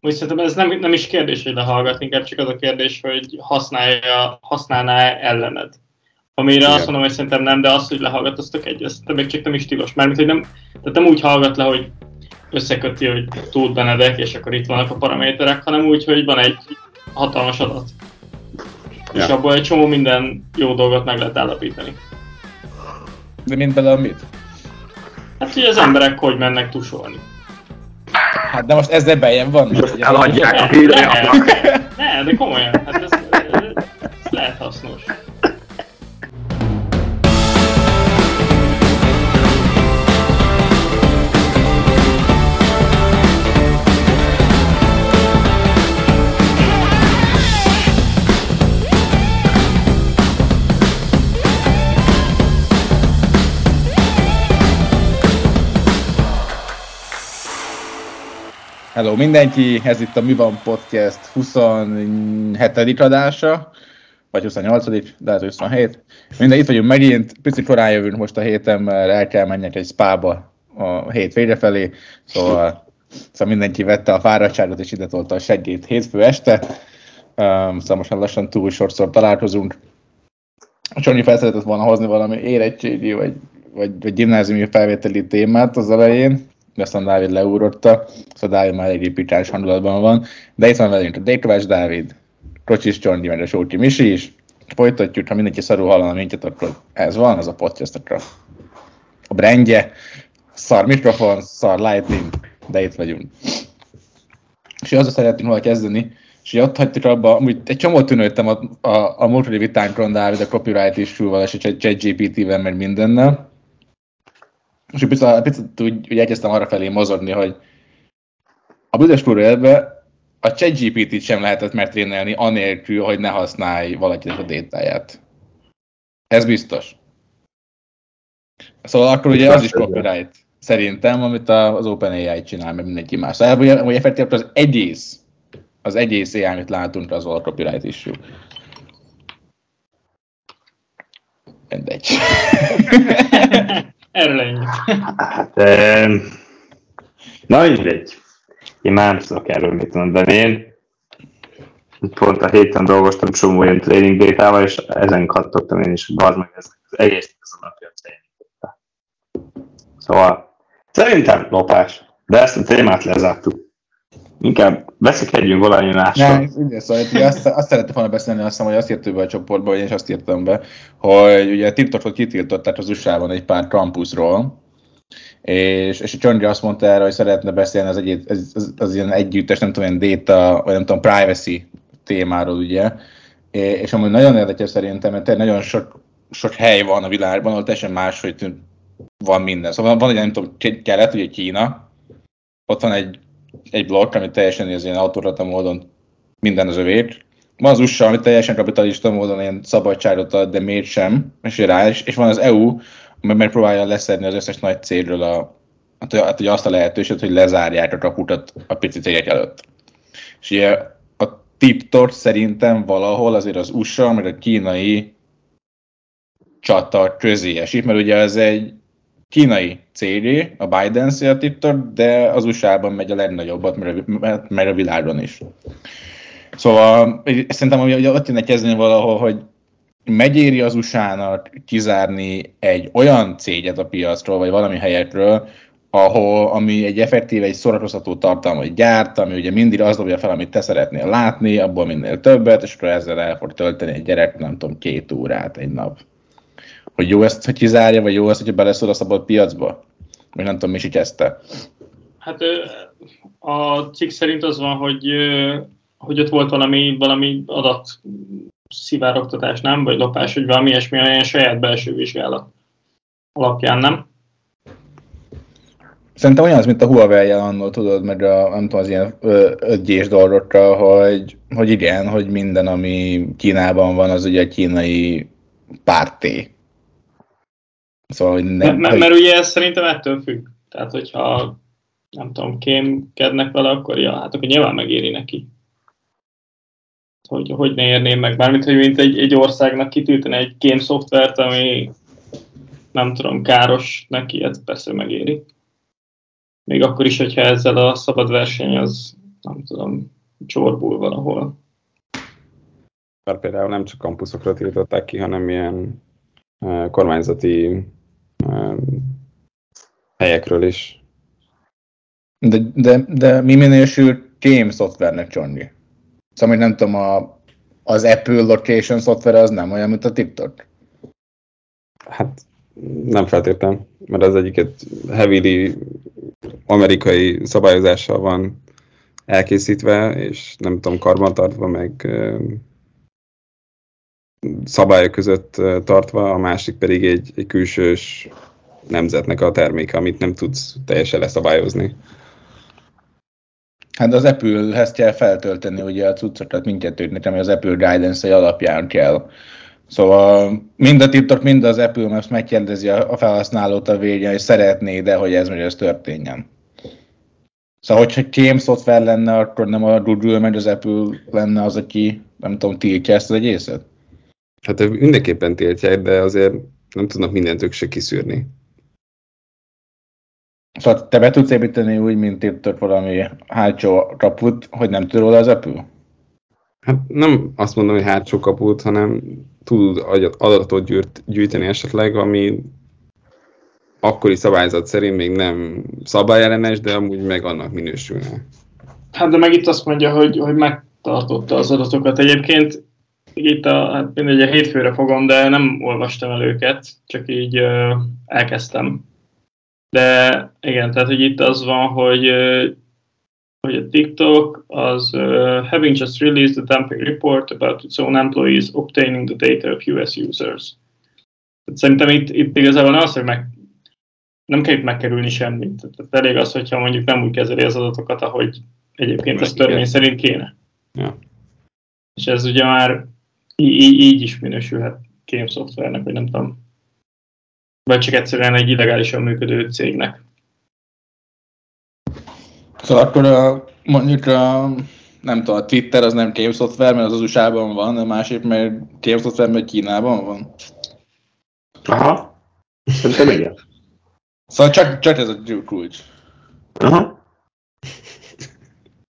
Úgy szerintem ez nem, nem is kérdés, hogy lehallgat, inkább csak az a kérdés, hogy használja, használná ellened. Amire Igen. azt mondom, hogy szerintem nem, de az, hogy lehallgat, az tök egy, ez még csak nem is tilos. Mármint, hogy nem, tehát nem úgy hallgat le, hogy összeköti, hogy tud Benedek, és akkor itt vannak a paraméterek, hanem úgy, hogy van egy hatalmas adat. Ja. És abból egy csomó minden jó dolgot meg lehet állapítani. De mint bele mit? Hát, hogy az emberek hogy mennek tusolni. Hát de most ezzel bejön van. Most eladják a hírre. Ne, de komolyan, hát ez, ez lehet hasznos. Hello mindenki, ez itt a Mi van Podcast 27. adása, vagy 28. de ez 27. Minden itt vagyunk megint, picit korán jövünk most a héten, mert el kell menjek egy spába a hét végre felé, szóval, szóval mindenki vette a fáradtságot és ide tolta a seggét hétfő este, um, szóval most már lassan túl sorszor találkozunk. Csonyi felszeretett volna hozni valami érettségi vagy, vagy, vagy gimnáziumi felvételi témát az elején, aztán Dávid leúrotta, szóval Dávid már egy pitás hangulatban van. De itt van velünk a Dékovács Dávid, Kocsis Csonyi, meg a Sóti Misi is. Folytatjuk, ha mindenki szarul hallana minket, akkor ez van, az a podcast, a brandje, szar mikrofon, szar lighting, de itt vagyunk. És azzal szeretnénk volna kezdeni, és ott hagytuk abba, amúgy egy csomót tűnődtem a, a, a múltkori vitánkron, Dávid, a copyright issue-val és a ChatGPT-vel, meg mindennel és egy picit, picit úgy, úgy elkezdtem arra felé mozogni, hogy a büdös élve a ChatGPT-t sem lehetett megtrénelni anélkül, hogy ne használj valakinek a détáját. Ez biztos. Szóval akkor ugye az is copyright, szerintem, amit az OpenAI csinál, meg mindenki más. Szóval ugye, ugye effektív az egész, az egész AI, amit látunk, az a copyright issue. Mindegy. Erről ennyi. Hát, na mindegy. Én már nem tudok erről mit mondani. Én pont a héten dolgoztam csomó olyan training data és ezen kattogtam én is, hogy bazd meg, ez az egész az a Szóval szerintem lopás. De ezt a témát lezártuk. Inkább veszekedjünk valami mással. Nem, ugye, szóval azt, azt szerettem volna beszélni, azt hiszem, hogy azt írtam be a csoportba, vagy én is azt írtam be, hogy ugye TikTokot kitiltották az USA-ban egy pár campusról, és, és a Csongyi azt mondta erre, hogy szeretne beszélni az, egy, az, az, ilyen együttes, nem tudom, ilyen data, vagy nem tudom, privacy témáról, ugye, és amúgy nagyon érdekes szerintem, mert nagyon sok, sok hely van a világban, ahol teljesen más, hogy van minden. Szóval van, egy, nem tudom, kelet, ugye Kína, ott van egy egy blokk, ami teljesen az ilyen autorata módon minden az övét. Van az USA, ami teljesen kapitalista módon ilyen szabadságot ad, de miért sem, és rá is. És van az EU, ami megpróbálja leszedni az összes nagy célről a, hát, hát, azt a lehetőséget, hogy lezárják a kaputat a pici cégek előtt. És ugye a TikTok szerintem valahol azért az USA, meg a kínai csata közé esik, mert ugye ez egy kínai cég, a Biden a TikTok, de az USA-ban megy a legnagyobbat, mert, a világon is. Szóval szerintem hogy ott kéne kezdeni valahol, hogy megéri az USA-nak kizárni egy olyan céget a piacról, vagy valami helyekről, ahol, ami egy effektív, egy szórakoztató tartalmat gyárt, ami ugye mindig az dobja fel, amit te szeretnél látni, abból minél többet, és akkor ezzel el fog tölteni egy gyerek, nem tudom, két órát egy nap hogy jó ezt, hogy kizárja, vagy jó ezt, hogyha beleszól a szabad piacba? Vagy nem tudom, mi kezdte. Hát a cikk szerint az van, hogy, hogy ott volt valami, valami adat szivárogtatás, nem? Vagy lopás, vagy valami ilyesmi, olyan saját belső vizsgálat alapján, nem? Szerintem olyan az, mint a Huawei annól, tudod, meg a, nem tudom, az ilyen 5 dolgokra, hogy, hogy igen, hogy minden, ami Kínában van, az ugye a kínai párté. Szóval, hogy nem, mert, hogy... mert ugye ez szerintem ettől függ. Tehát, hogyha nem tudom, kémkednek vele, akkor ja, hát akkor nyilván megéri neki. Hogy, hogy ne érném meg, bármint, hogy mint egy, egy országnak kitűteni egy kém szoftvert, ami nem tudom, káros neki, ez persze megéri. Még akkor is, hogyha ezzel a szabad verseny az nem tudom, csorbul valahol. Mert például nem csak kampuszokra tiltották ki, hanem ilyen uh, kormányzati helyekről is. De, de, de mi minősül game szoftvernek, Csondi? Szóval, hogy nem tudom, a, az Apple Location szoftver az nem olyan, mint a TikTok? Hát nem feltétlenül, mert az egyiket heavily amerikai szabályozással van elkészítve, és nem tudom, karbantartva, meg szabályok között tartva, a másik pedig egy, egy külsős nemzetnek a terméke, amit nem tudsz teljesen leszabályozni. Hát az Apple-hez kell feltölteni ugye a cuccokat mindkettőt, ami az Apple guidance alapján kell. Szóval mind a TikTok, mind az Apple Maps megkérdezi a felhasználót a végén, hogy szeretné, de hogy ez meg ez történjen. Szóval, hogyha kém szoftver lenne, akkor nem a Google meg az Apple lenne az, aki, nem tudom, tiltja ezt az egészet? Hát mindenképpen tiltják, de azért nem tudnak mindent se kiszűrni. Szóval te be tudsz építeni úgy, mint TikTok valami hátsó kaput, hogy nem tud róla az Apple? Hát nem azt mondom, hogy hátsó kaput, hanem tud adatot gyűjt, gyűjteni esetleg, ami akkori szabályzat szerint még nem szabályellenes, de amúgy meg annak minősülne. Hát de meg itt azt mondja, hogy, hogy megtartotta az adatokat. Egyébként itt a, hát mindegy, a hétfőre fogom, de nem olvastam el őket, csak így uh, elkezdtem. De igen, tehát hogy itt az van, hogy uh, hogy a TikTok az uh, having just released a dumping report about its own employees obtaining the data of US users. Tehát szerintem itt, itt igazából nem az, hogy meg, nem kell itt megkerülni semmit. Tehát elég az, hogyha mondjuk nem úgy kezeli az adatokat, ahogy egyébként ez törvény szerint kéne. Ja. És ez ugye már így, így is minősülhet kém szoftvernek, vagy nem tudom. Vagy csak egyszerűen egy illegálisan működő cégnek. Szóval akkor a, mondjuk a, nem tudom, a Twitter az nem kém szoftver, mert az az USA-ban van, a másik mert kém szoftver, mert Kínában van. Aha. Szerintem igen. Szóval csak, csak ez a kulcs. Aha.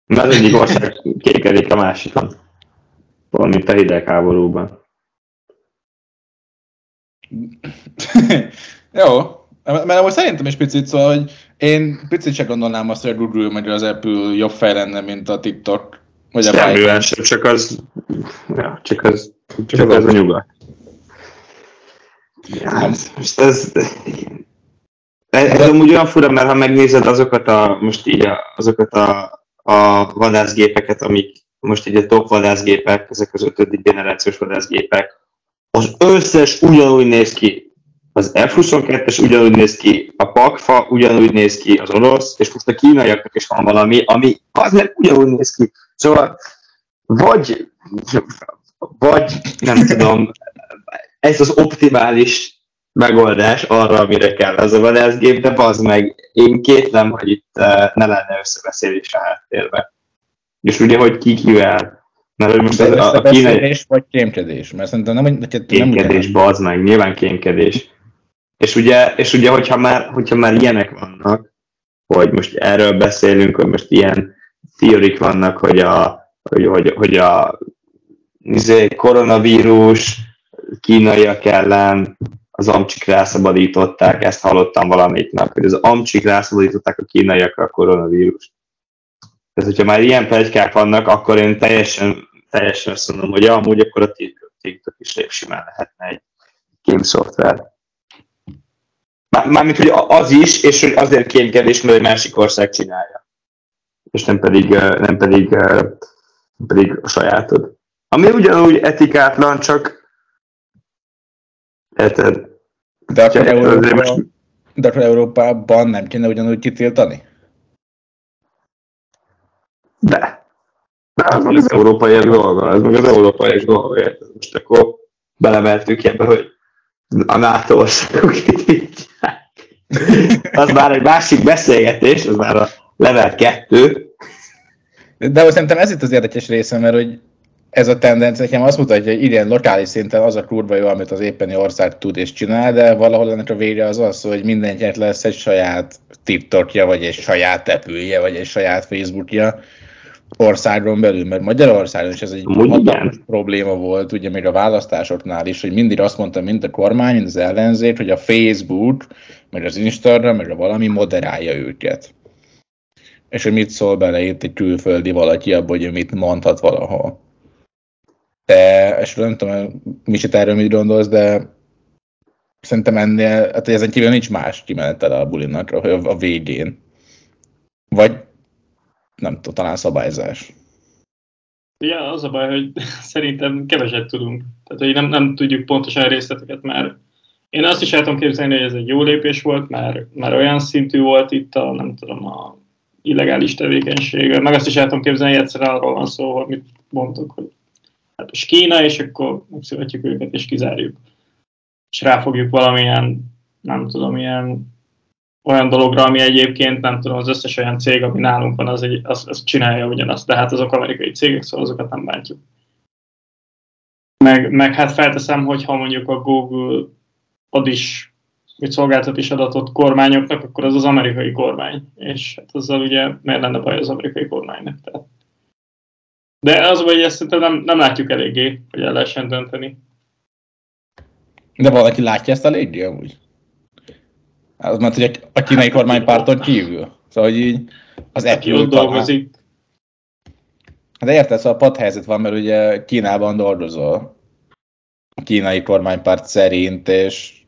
Mert az egyik ország kékedik a másikon. Valamint a hidegháborúban. Jó, mert amúgy szerintem is picit, szóval, hogy én picit se gondolnám azt, hogy a Google meg az Apple jobb fej lenne, mint a TikTok. Vagy a Semmilyen sem, csak az, ja, csak az, csak, csak az, az a nyugat. Ja, ez, most ez, ez, ez amúgy olyan fura, mert ha megnézed azokat a, most így a, azokat a, a vadászgépeket, amik most így a top vadászgépek, ezek az ötödik generációs vadászgépek, az összes ugyanúgy néz ki. Az F-22-es ugyanúgy néz ki, a Pakfa ugyanúgy néz ki, az orosz, és most a kínaiaknak is van valami, ami az nem ugyanúgy néz ki. Szóval vagy, vagy nem tudom, ez az optimális megoldás arra, amire kell az a vadászgép, de az meg én kétlem, hogy itt uh, ne lenne összebeszélés a háttérben. És ugye, hogy ki kivel. Mert hogy most az, a, a kínai... vagy kémkedés? Mert szerintem nem, nem kémkedés, nem bazd meg, nyilván kémkedés. És ugye, és ugye hogyha, már, hogyha már ilyenek vannak, hogy most erről beszélünk, hogy most ilyen teorik vannak, hogy a, hogy, hogy, hogy a izé, koronavírus kínaiak ellen az amcsik rászabadították, ezt hallottam valamit, hogy az amcsik rászabadították a kínaiak a koronavírus. Tehát, hogyha már ilyen plegykák vannak, akkor én teljesen, teljesen azt mondom, hogy amúgy akkor a TikTok is simán lehetne egy game szoftver. Mármint, hogy az is, és hogy azért kémkedés, mert egy másik ország csinálja. És nem pedig, nem pedig, nem pedig a sajátod. Ami ugyanúgy etikátlan, csak érted? De akkor, Európa, most... de akkor Európában nem kéne ugyanúgy kitiltani? De. De az meg az európaiak dolga, ez meg az európaiak dolga. Most akkor belemeltük ebbe, hogy a NATO országok Az már egy másik beszélgetés, az már a level 2. De azt szerintem ez itt az érdekes része, mert hogy ez a tendencia nekem azt mutatja, hogy igen, lokális szinten az a kurva jó, amit az éppeni ország tud és csinál, de valahol ennek a vége az az, hogy mindenkinek lesz egy saját TikTokja, vagy egy saját apple vagy egy saját Facebookja, országon belül, mert Magyarországon is ez egy hatalmas probléma volt, ugye még a választásoknál is, hogy mindig azt mondta mind a kormány, mind az ellenzék, hogy a Facebook, meg az Instagram, meg a valami moderálja őket. És hogy mit szól bele itt egy külföldi valaki abban, hogy ő mit mondhat valahol. De, és nem tudom, Micsit erről mit gondolsz, de szerintem ennél, hát ezen kívül nincs más kimenetel a bulinak a, a végén. Vagy nem tudom, talán szabályzás. Ja, az a baj, hogy szerintem keveset tudunk. Tehát, hogy nem, nem tudjuk pontosan részleteket már. Én azt is el tudom képzelni, hogy ez egy jó lépés volt, mert, mert olyan szintű volt itt a, nem tudom, a illegális tevékenység. Meg azt is el tudom képzelni, hogy egyszer arról van szó, hogy mit mondtok, hogy hát most Kína, és akkor megszületjük őket, és kizárjuk. És ráfogjuk valamilyen, nem tudom, ilyen olyan dologra, ami egyébként nem tudom, az összes olyan cég, ami nálunk van, az, egy, az, az csinálja ugyanazt, de hát azok amerikai cégek, szóval azokat nem bántjuk. Meg, meg hát felteszem, hogy ha mondjuk a Google ad is, vagy szolgáltat is adatot kormányoknak, akkor az az amerikai kormány. És hát azzal ugye miért lenne baj az amerikai kormánynak? Tehát. De az, hogy ezt szerintem nem, nem látjuk eléggé, hogy el lehessen dönteni. De valaki látja ezt eléggé amúgy? Az mert, hogy a kínai kormánypárton kívül. Szóval, hogy így az Aki Apple ott dolgozik, De érted, szóval padhelyzet van, mert ugye Kínában dolgozol. A kínai kormánypárt szerint, és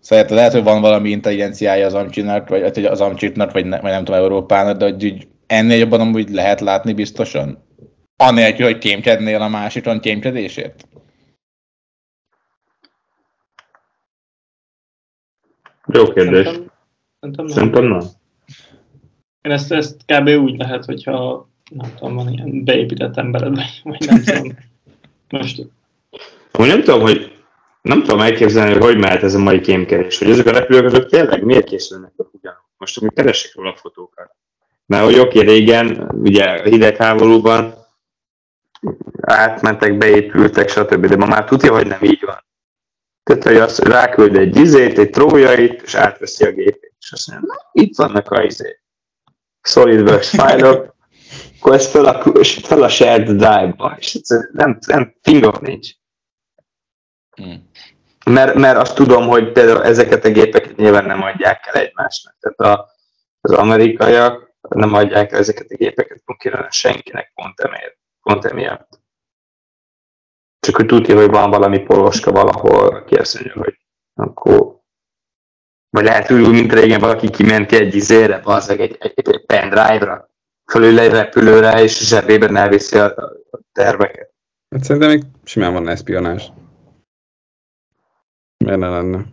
Szóval érted, lehet, hogy van valami intelligenciája az Amcsinak, vagy vagy az Amcsitnak, vagy, ne, vagy nem tudom, Európának, de hogy így ennél jobban amúgy lehet látni biztosan? Anélkül, hogy kémkednél a másikon kémkedésért? Jó kérdés. Szerintem, szerintem nem. Szerintem nem. Én ezt, ezt kb. úgy lehet, hogyha nem tudom, van ilyen beépített embered, vagy, vagy nem tudom. Most Amúgy nem tudom, hogy nem tudom elképzelni, hogy hogy mehet ez a mai kémkedés, hogy ezek a repülők azok tényleg miért készülnek a ugyanúgy. Most amúgy keresek róla fotókat. Mert hogy oké, régen, ugye a hidegháborúban átmentek, beépültek, stb. De ma már tudja, hogy nem így van. Tehát, hogy azt ráküld egy izét, egy trójait, és átveszi a gépét. És azt mondja, na, itt vannak a izé. SolidWorks fájlok, akkor ez fel a, fel a shared drive-ba, és nem, nem fingom nincs. Hmm. Mert, mert azt tudom, hogy például ezeket a gépeket nyilván nem adják el egymásnak. Tehát a, az amerikaiak nem adják el ezeket a gépeket konkrétan senkinek pont emiatt. Pont emiatt. Csak hogy tudja, hogy van valami poloska valahol, aki azt mondja, hogy akkor vagy lehet úgy, mint régen valaki kiment egy izére, bazzeg egy, egy, egy pendrive-ra, fölül egy repülőre, és zsebében elviszi a, a terveket. Hát szerintem még simán van eszpionás. Miért ne lenne?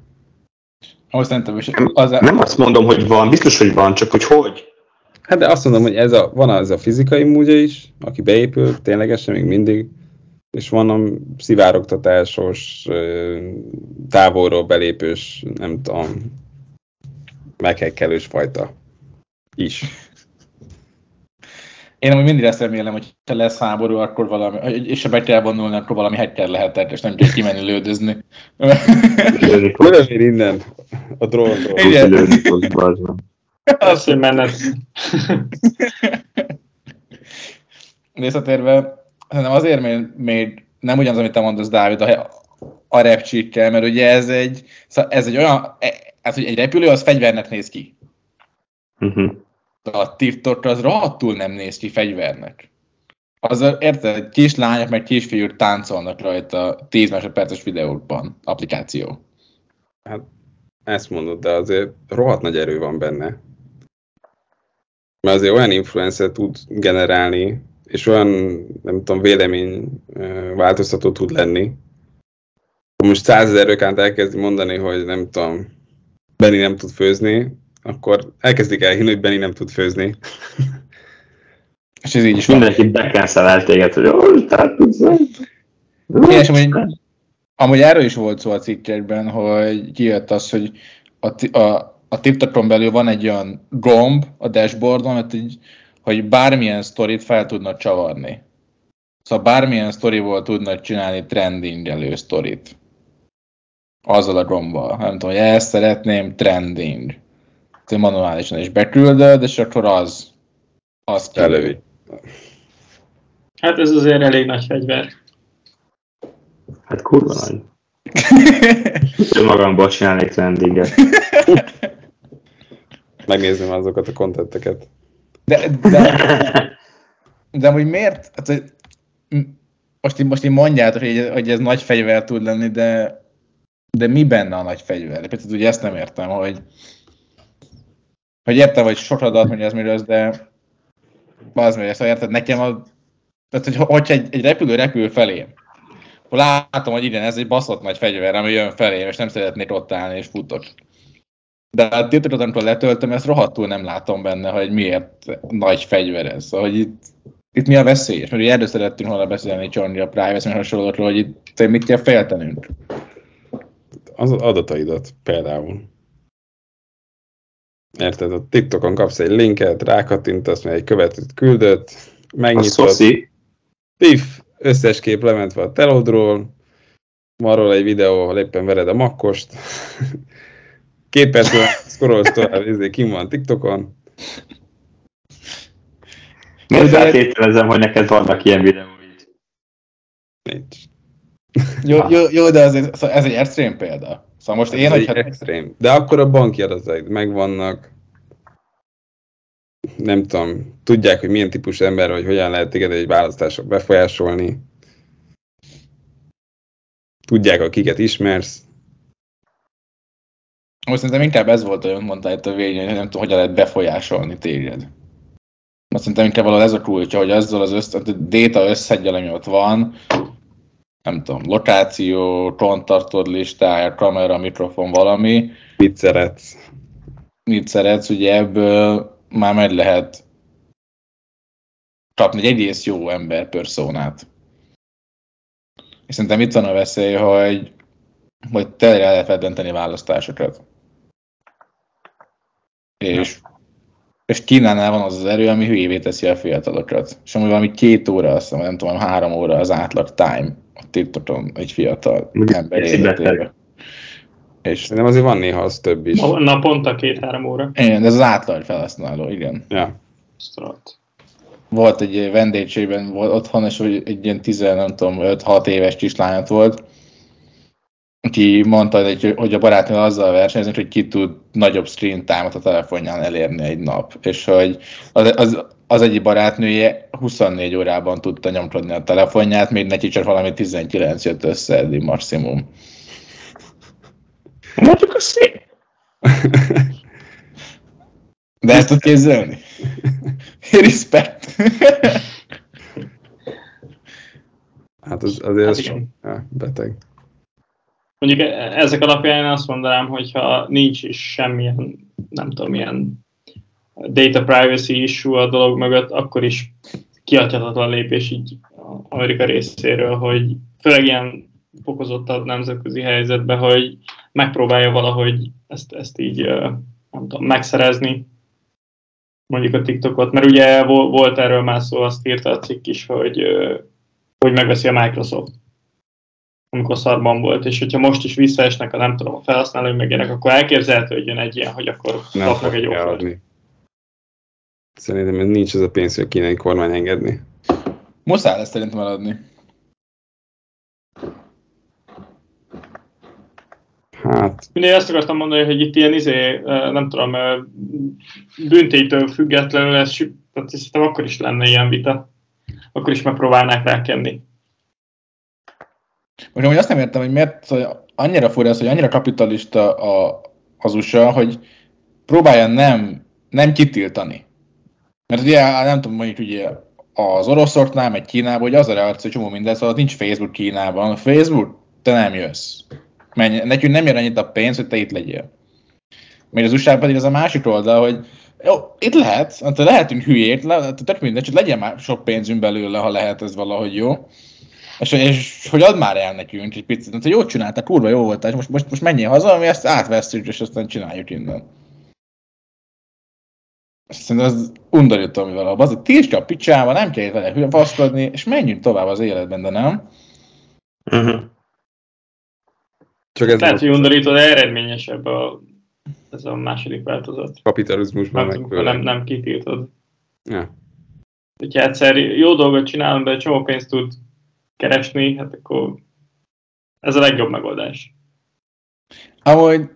Ahhoz szerintem is az Nem azt mondom, hogy van, biztos, hogy van, csak hogy hogy. Hát de azt mondom, hogy ez a, van az a fizikai módja is, aki beépül, ténylegesen még mindig, és van a szivárogtatásos, távolról belépős, nem tudom, meghekkelős fajta is. Én amúgy mindig ezt remélem, hogy ha lesz háború, akkor valami, és ha be kell vonulni, akkor valami hacker lehetett, és nem kell kimenni lődözni. Lövöm innen a drónról. Igen. az, hogy menet. Visszatérve, szerintem azért, mert még nem ugyanaz, amit te mondasz, Dávid, a, a repcsikkel, mert ugye ez egy, szóval ez egy olyan, e- hát, hogy egy repülő az fegyvernek néz ki. Uh-huh. A TikTok az rohadtul nem néz ki fegyvernek. Az, érted, kislányok meg kisfiúk táncolnak rajta 10 másodperces videókban, applikáció. Ezt mondod, de azért rohadt nagy erő van benne. Mert azért olyan influencer tud generálni, és olyan, nem tudom, vélemény változtató tud lenni. Most százezer ökánt elkezdi mondani, hogy nem tudom, Benny nem tud főzni, akkor elkezdik elhinni, hogy Benny nem tud főzni. És ez így is van. Mindenki becancel téged, hogy ó, tehát tudsz. És amúgy, amúgy erről is volt szó a cikkekben, hogy kijött az, hogy a, a, a TikTokon belül van egy olyan gomb a dashboardon, hogy, így, hogy bármilyen sztorit fel tudnak csavarni. Szóval bármilyen sztoriból tudnak csinálni trendingelő sztorit. Azzal a gombbal. Nem tudom, hogy ezt szeretném trending. Tehát manuálisan is beküldöd, és akkor az Azt Elővi. Hát ez azért elég nagy fegyver. Hát kurva nagy. Magamból csinálnék landinget. Megnézném azokat a kontenteket. De, de, de hogy miért? Hát, most, így- most így mondjátok, hogy, hogy ez nagy fegyver tud lenni, de, de mi benne a nagy fegyver? Picit ugye ezt nem értem, hogy hogy értem, hogy sokadat, hogy ez mi rossz, de az meg, szóval érted, nekem a, tehát, hogy, hogyha egy, egy repülő repül felé, akkor látom, hogy igen, ez egy baszott nagy fegyver, ami jön felé, és nem szeretnék ott állni, és futok. De a amikor letöltöm, ezt rohadtul nem látom benne, hogy miért nagy fegyver ez. Szóval, hogy itt, itt mi a veszély? És mert ugye erről szerettünk volna beszélni Csorni a privacy meg hasonlókról, hogy itt mit kell féltenünk. Az adataidat például. Érted, a TikTokon kapsz egy linket, rákattintasz, mert egy követőt küldött, A megnyitod, szoszi. pif, összes kép lementve a telódról, van róla egy videó, ahol éppen vered a makkost, két perc múlva scrollsz tovább, ezért kim van TikTokon, Miért De- feltételezem, hogy neked vannak ilyen videóid? nincs. Jó, jó, jó de ez, szóval ez egy extrém példa. Szóval most én, Ez egy hogyha... extrém. De akkor a banki adataid megvannak, nem tudom, tudják, hogy milyen típusú ember, vagy hogyan lehet téged egy választásra befolyásolni. Tudják, akiket ismersz. Most szerintem inkább ez volt, hogy mondta itt a végén, hogy nem tudom, hogyan lehet befolyásolni téged. Azt szerintem inkább valahol ez a kulcsa, hogy azzal az össze, a data összegyel, ami ott van, nem tudom, lokáció, kontaktod listája, kamera, mikrofon, valami, Mit szeretsz? mit szeretsz, ugye ebből már meg lehet kapni egy egész jó ember personát. És szerintem itt van a veszély, hogy, hogy el lehet dönteni választásokat. És, és Kínánál van az az erő, ami hülyévé teszi a fiatalokat. És ami valami két óra, azt hiszem, nem tudom, három óra az átlag time a TikTokon egy fiatal ember életében. És Szerintem azért van néha az több is. Naponta két-három óra. igen, ez az átlag felhasználó, igen. Ja. Sztrat. volt egy vendégségben volt otthon, és hogy egy ilyen 10, nem tudom, 5-6 éves kislányot volt, aki mondta, hogy, hogy a barátnő azzal versenyeznek, hogy ki tud nagyobb screen time-ot a telefonján elérni egy nap. És hogy az, az, az egyik barátnője 24 órában tudta nyomkodni a telefonját, még neki csak valami 19 jött össze eddig maximum. Mondjuk a szép. De ezt tud képzelni? Respect. Hát az, azért Hát az ja, beteg. Mondjuk e- ezek alapján azt mondanám, hogyha nincs is semmilyen, nem tudom, ilyen data privacy issue a dolog mögött, akkor is kiadhatatlan lépés így Amerika részéről, hogy főleg ilyen fokozottabb nemzetközi helyzetben, hogy megpróbálja valahogy ezt, ezt így nem tudom, megszerezni, mondjuk a TikTokot, mert ugye vo- volt erről már szó, azt írta a cikk is, hogy, hogy megveszi a Microsoft amikor szarban volt, és hogyha most is visszaesnek a nem tudom, a felhasználói meg ilyenek, akkor elképzelhető, hogy jön egy ilyen, hogy akkor Nem kapnak egy offert. Szerintem nincs ez a pénz, hogy a kínai kormány engedni. Muszáj lesz szerintem eladni. Hát, Mindig ezt akartam mondani, hogy itt ilyen izé, nem tudom, büntétől függetlenül ez, tehát szerintem akkor is lenne ilyen vita. Akkor is megpróbálnák rákenni. Most amúgy azt nem értem, hogy miért szóval annyira fura ez, hogy annyira kapitalista a, az USA, hogy próbálja nem, nem kitiltani. Mert ugye, nem tudom, mondjuk ugye az oroszoknál, meg Kínában, hogy az a reakció, csomó minden, szóval nincs Facebook Kínában. Facebook, te nem jössz. Menj, nekünk nem jön annyit a pénz, hogy te itt legyél. Még az usa pedig az a másik oldal, hogy jó, itt lehet, hát lehetünk hülyék, le, tök mindegy, csak legyen már sok pénzünk belőle, ha lehet ez valahogy jó. És, és hogy add már el nekünk egy picit, hogy jót csináltál, kurva jó voltál, és most, most, most menjél haza, mi ezt átveszünk, és aztán csináljuk innen. Szerintem ez undorító, amivel a bazd, tiltsd a picsába, nem kell vele hülyafaszkodni, és menjünk tovább az életben, de nem. Uh-huh. csak ez Lehet, hogy undorító, de eredményesebb a, ez a második változat. kapitalizmusban Nem, meg nem, nem kitiltod. Ja. hogyha egyszer jó dolgot csinálom, de csomó pénzt tud keresni, hát akkor ez a legjobb megoldás. Amúgy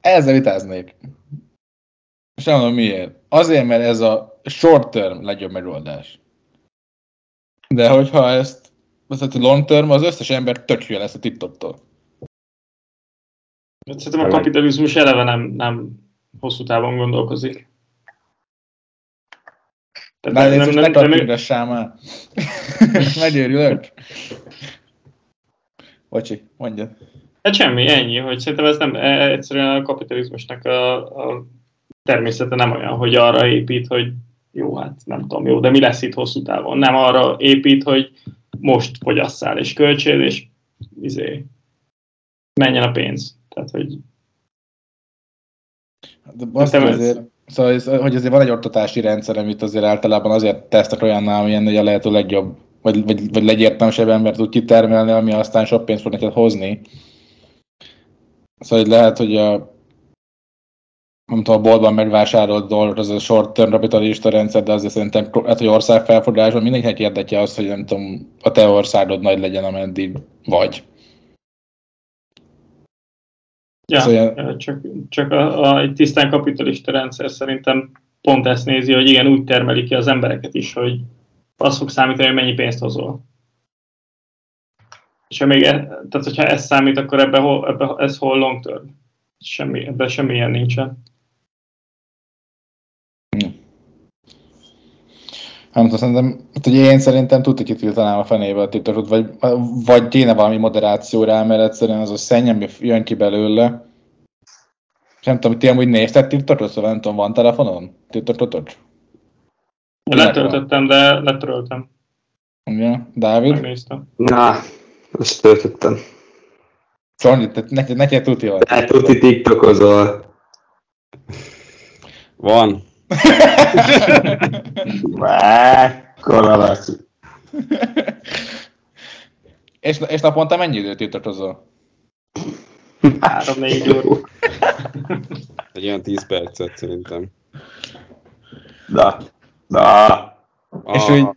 ezzel vitáznék. És nem mondom miért. Azért, mert ez a short term legjobb megoldás. De hogyha ezt, azt a long term, az összes ember tök lesz a TikToktól. Szerintem a kapitalizmus eleve nem, nem hosszú távon gondolkozik. Tehát nem, nem, nem, nem, nem, már. Megőrülök. Bocsi, mondja. Hát semmi, ennyi, hogy szerintem ez nem, e, egyszerűen a kapitalizmusnak a, a természete nem olyan, hogy arra épít, hogy jó, hát nem tudom, jó, de mi lesz itt hosszú távon? Nem arra épít, hogy most fogyasszál és költsél, és izé, menjen a pénz. Tehát, hogy... De azt azért, szóval, hogy azért van egy oktatási rendszer, amit azért általában azért tesztek olyannál, amilyen hogy a lehető legjobb, vagy, vagy, vagy legértelmesebb ember tud kitermelni, ami aztán sok pénzt fog neked hozni. Szóval hogy lehet, hogy a nem tudom, a boltban megvásárolt dolog, az a short term kapitalista rendszer, de azért szerintem hát, hogy ország felfordulásban mindenkinek érdeke az, hogy nem tudom, a te országod nagy legyen, ameddig vagy. Ja, szóval, csak, csak a, a, egy tisztán kapitalista rendszer szerintem pont ezt nézi, hogy igen, úgy termelik ki az embereket is, hogy az fog számítani, hogy mennyi pénzt hozol. És ha még, e, tehát hogyha ez számít, akkor ebbe, hol, ebbe ez hol long term? Semmi, ebben semmilyen nincsen. Nem tudom, szerintem, hát ugye én szerintem tudta kitiltanám a fenébe a TikTokot, vagy, vagy kéne valami moderáció rá, mert egyszerűen az a szenny, ami jön ki belőle. És nem tudom, ti amúgy nézted TikTokot, szóval nem tudom, van telefonon TikTokot? Letöltöttem, de letöröltem. Igen, Dávid? Megnéztem. Na, ezt töltöttem. Csonyi, neked, neked tuti vagy. Hát tuti TikTokozol. Van. Mekkora és, és naponta mennyi időt jutotozol? Három-négy óra. Egy olyan tíz percet szerintem. Da. Da. A és hogy...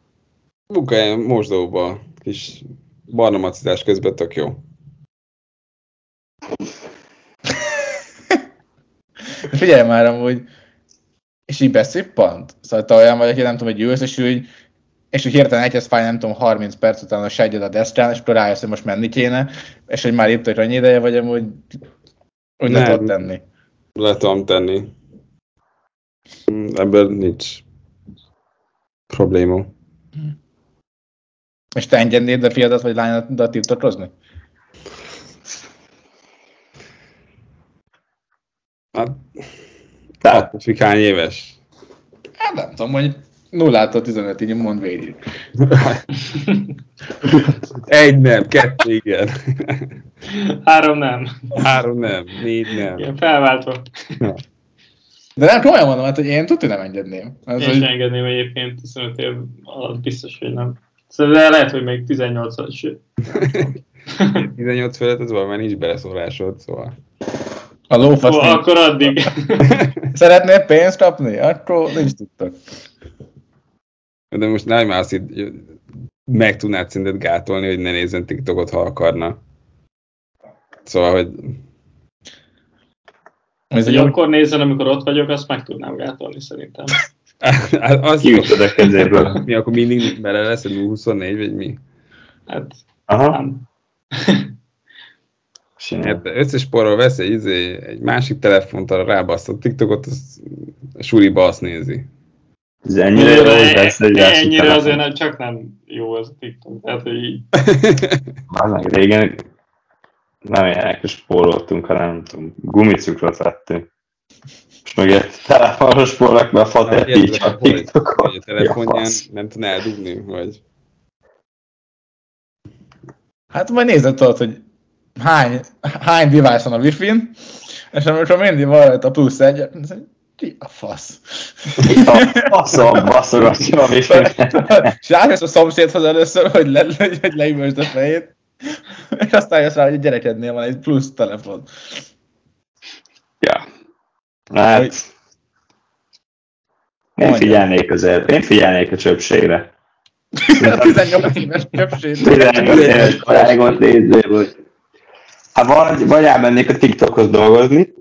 Munkahelyen mosdóba, kis barna macizás közben tök jó. Figyelj már amúgy, és így beszippant. Szóval te olyan vagy, aki nem tudom, hogy ülsz, és úgy, és úgy hirtelen elkezd fájni, nem tudom, 30 perc után a sejgyed a deszkán, és akkor rájössz, hogy most menni kéne, és hogy már itt, hogy annyi ideje vagy, amúgy úgy nem, tudod tenni. Le tudom tenni. Ebből nincs probléma. És te engednéd a fiadat vagy lányodat tiltakozni? Hát, tehát hány éves? Hát nem tudom, hogy 0 15 így mond végig. Egy nem, kettő igen. Három nem. Három nem, négy nem. Igen, felváltva. De nem, komolyan mondom, hát, hogy én tudni nem engedném. Ez én hogy... sem engedném egyébként, 15 év alatt biztos, hogy nem. Szóval lehet, hogy még 18-as. 18 felett az valami nincs beleszólásod, szóval. A lófasz. Oh, akkor addig. Szeretnél pénzt kapni? Akkor nincs tudtak. De most nem azt így meg tudnád szintet gátolni, hogy ne nézzen TikTokot, ha akarna. Szóval, hogy... Ez hogy akkor nézzen, amikor ott vagyok, azt meg tudnám gátolni szerintem. az Kiütöd a kezéből. Mi akkor mindig bele lesz, hogy 24 vagy mi? Hát, Aha. nem. Hát összesporol vesz egy, izé, egy másik telefont, arra rábasztott TikTokot, az a suriba azt nézi. Ez ennyire jó, vesz egy Ennyire telefon. azért nem, csak nem jó ez a TikTok. Tehát, hogy így. Már régen nem ilyenekre spóroltunk, hanem nem tudom, gumicukrot vettünk. És meg egy telefonos spórolok, mert a fater így csak TikTokot. A telefonján nem tudná eldugni, vagy... Hát majd nézed tudod, hogy hány, hány device van a Wi-Fi-n, és amikor mindig van rajta plusz egy, ki a fasz? A faszom, baszogatja a wifi És rájössz a szomszédhoz először, hogy, le, hogy, hogy leüvösd a fejét, és aztán jössz rá, hogy a gyerekednél van egy plusz telefon. Ja. Hát... Én Mondja. figyelnék azért, én figyelnék a csöpségre. A 18 éves köpsét. 18 éves korágon néző, hogy hát vagy, vagy elmennék a TikTokhoz dolgozni,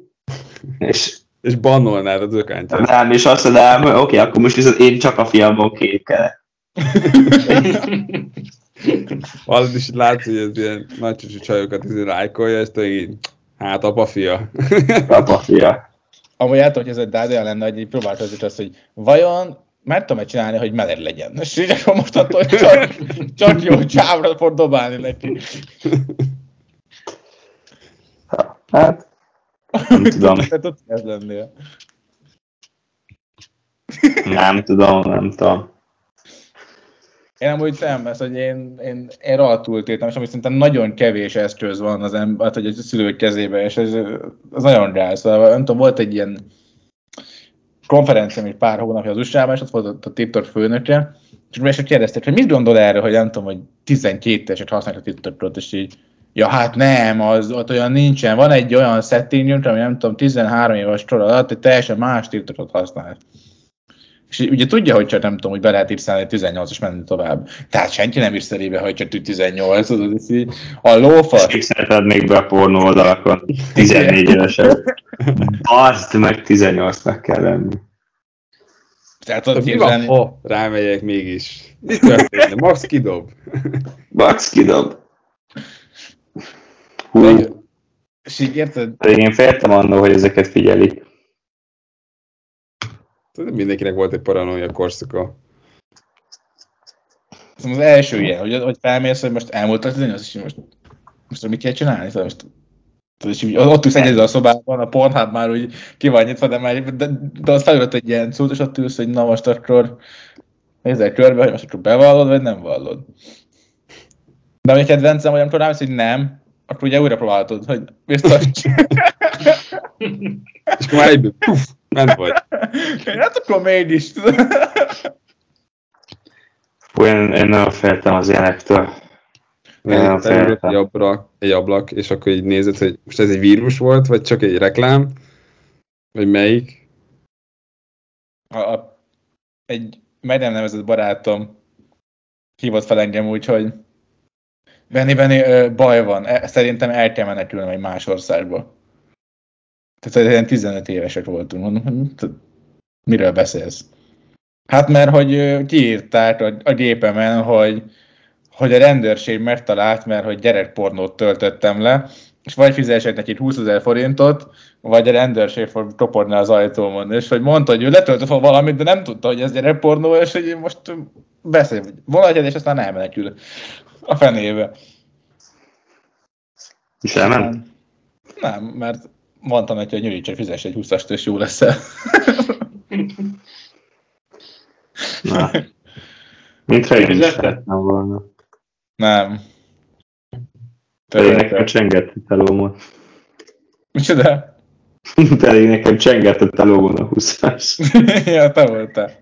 és És bannolnád a dökányt. nem, és azt mondanám, hogy oké, akkor most viszont én csak a fiamból képkelek. Hallod is látsz, hogy ez ilyen nagy csúcsú csajokat izé lájkolja, és te így, hát apa fia. Apa, fia. Amúgy tudom, hogy ez egy dádia lenne, hogy így próbálta az azt, hogy vajon mert tudom csinálni, hogy meleg legyen. És így akkor mostantól csak, csak jó csávra fog dobálni neki. Hát, nem tudom, Te tudsz ez lennél. nem tudom, nem tudom. Én amúgy nem, ez, hogy én, én, én rohadtul tétem, és ami szerintem nagyon kevés eszköz van az ember, hát, hogy a szülők kezében, és ez, az nagyon gáz. Szóval, nem tudom, volt egy ilyen konferenciám egy pár hónapja az USA-ban, és ott volt ott a TikTok főnöke, és is kérdezték, hogy mit gondol erről, hogy nem tudom, hogy 12 eset használja a TikTokot, és így, ja hát nem, az ott olyan nincsen, van egy olyan setting, ami nem tudom, 13 éves kor alatt egy teljesen más TikTokot használ. És ugye tudja, hogy csak nem tudom, hogy be lehet írszálni 18 és menni tovább. Tehát senki nem ír szerébe, hogy csak 18, tudod, és így a lófasz. Képzelheted még be a pornó oldalakon, 14 évesen. Azt meg 18-nak kell lenni. Tehát tudod Mi van, ha rámegyek mégis? Mi történne? Max kidob. Bax kidob. Hú, És így érted, pedig én féltem annól, hogy ezeket figyelik. Tudod, Mindenkinek volt egy paranoia korszaka. Szóval az első ilyen, hogy, hogy felmész, hogy most elmúlt az az is most, most mit kell csinálni? Szóval most, tudod, és így ott ülsz egyedül a szobában, a Pornhub már úgy ki van nyitva, de, már, de, de ott felülött egy ilyen cucc, és ott ülsz, hogy na most akkor nézel körbe, hogy most akkor bevallod, vagy nem vallod. De ami kedvencem, hogy amikor rámész, hogy nem, akkor ugye újra próbálhatod, hogy biztos. És akkor már egyből, puf, ment vagy. hát akkor mégis. Fú, én, én nagyon féltem az ilyenektől. Ja, Felülött egy ablak, egy ablak, és akkor így nézed, hogy most ez egy vírus volt, vagy csak egy reklám, vagy melyik. a, a, egy meg nem nevezett barátom hívott fel engem úgy, hogy Benni, ö, baj van, E- szerintem el kell menekülnem egy más országba. Tehát ilyen 15 évesek voltunk, mondom, miről beszélsz? Hát mert, hogy kiírták a, a gépemen, hogy, hogy a rendőrség megtalált, mert hogy gyerekpornót töltöttem le, és vagy fizessek neki 20 ezer forintot, vagy a rendőrség fog toporni az ajtómon, és hogy mondta, hogy ő letöltött volna valamit, de nem tudta, hogy ez gyerekpornó, és hogy most beszél, vonatjad, és aztán elmenekül a fenébe. És elment? Nem, mert mondtam neki, hogy nyugodj, csak fizess egy 20-ast, és jó leszel. Na. Mintha én is szerettem volna. nem. Pedig nekem csengett a telómon. Micsoda? Pedig nekem csengett a telómon a 20-as. ja, te voltál.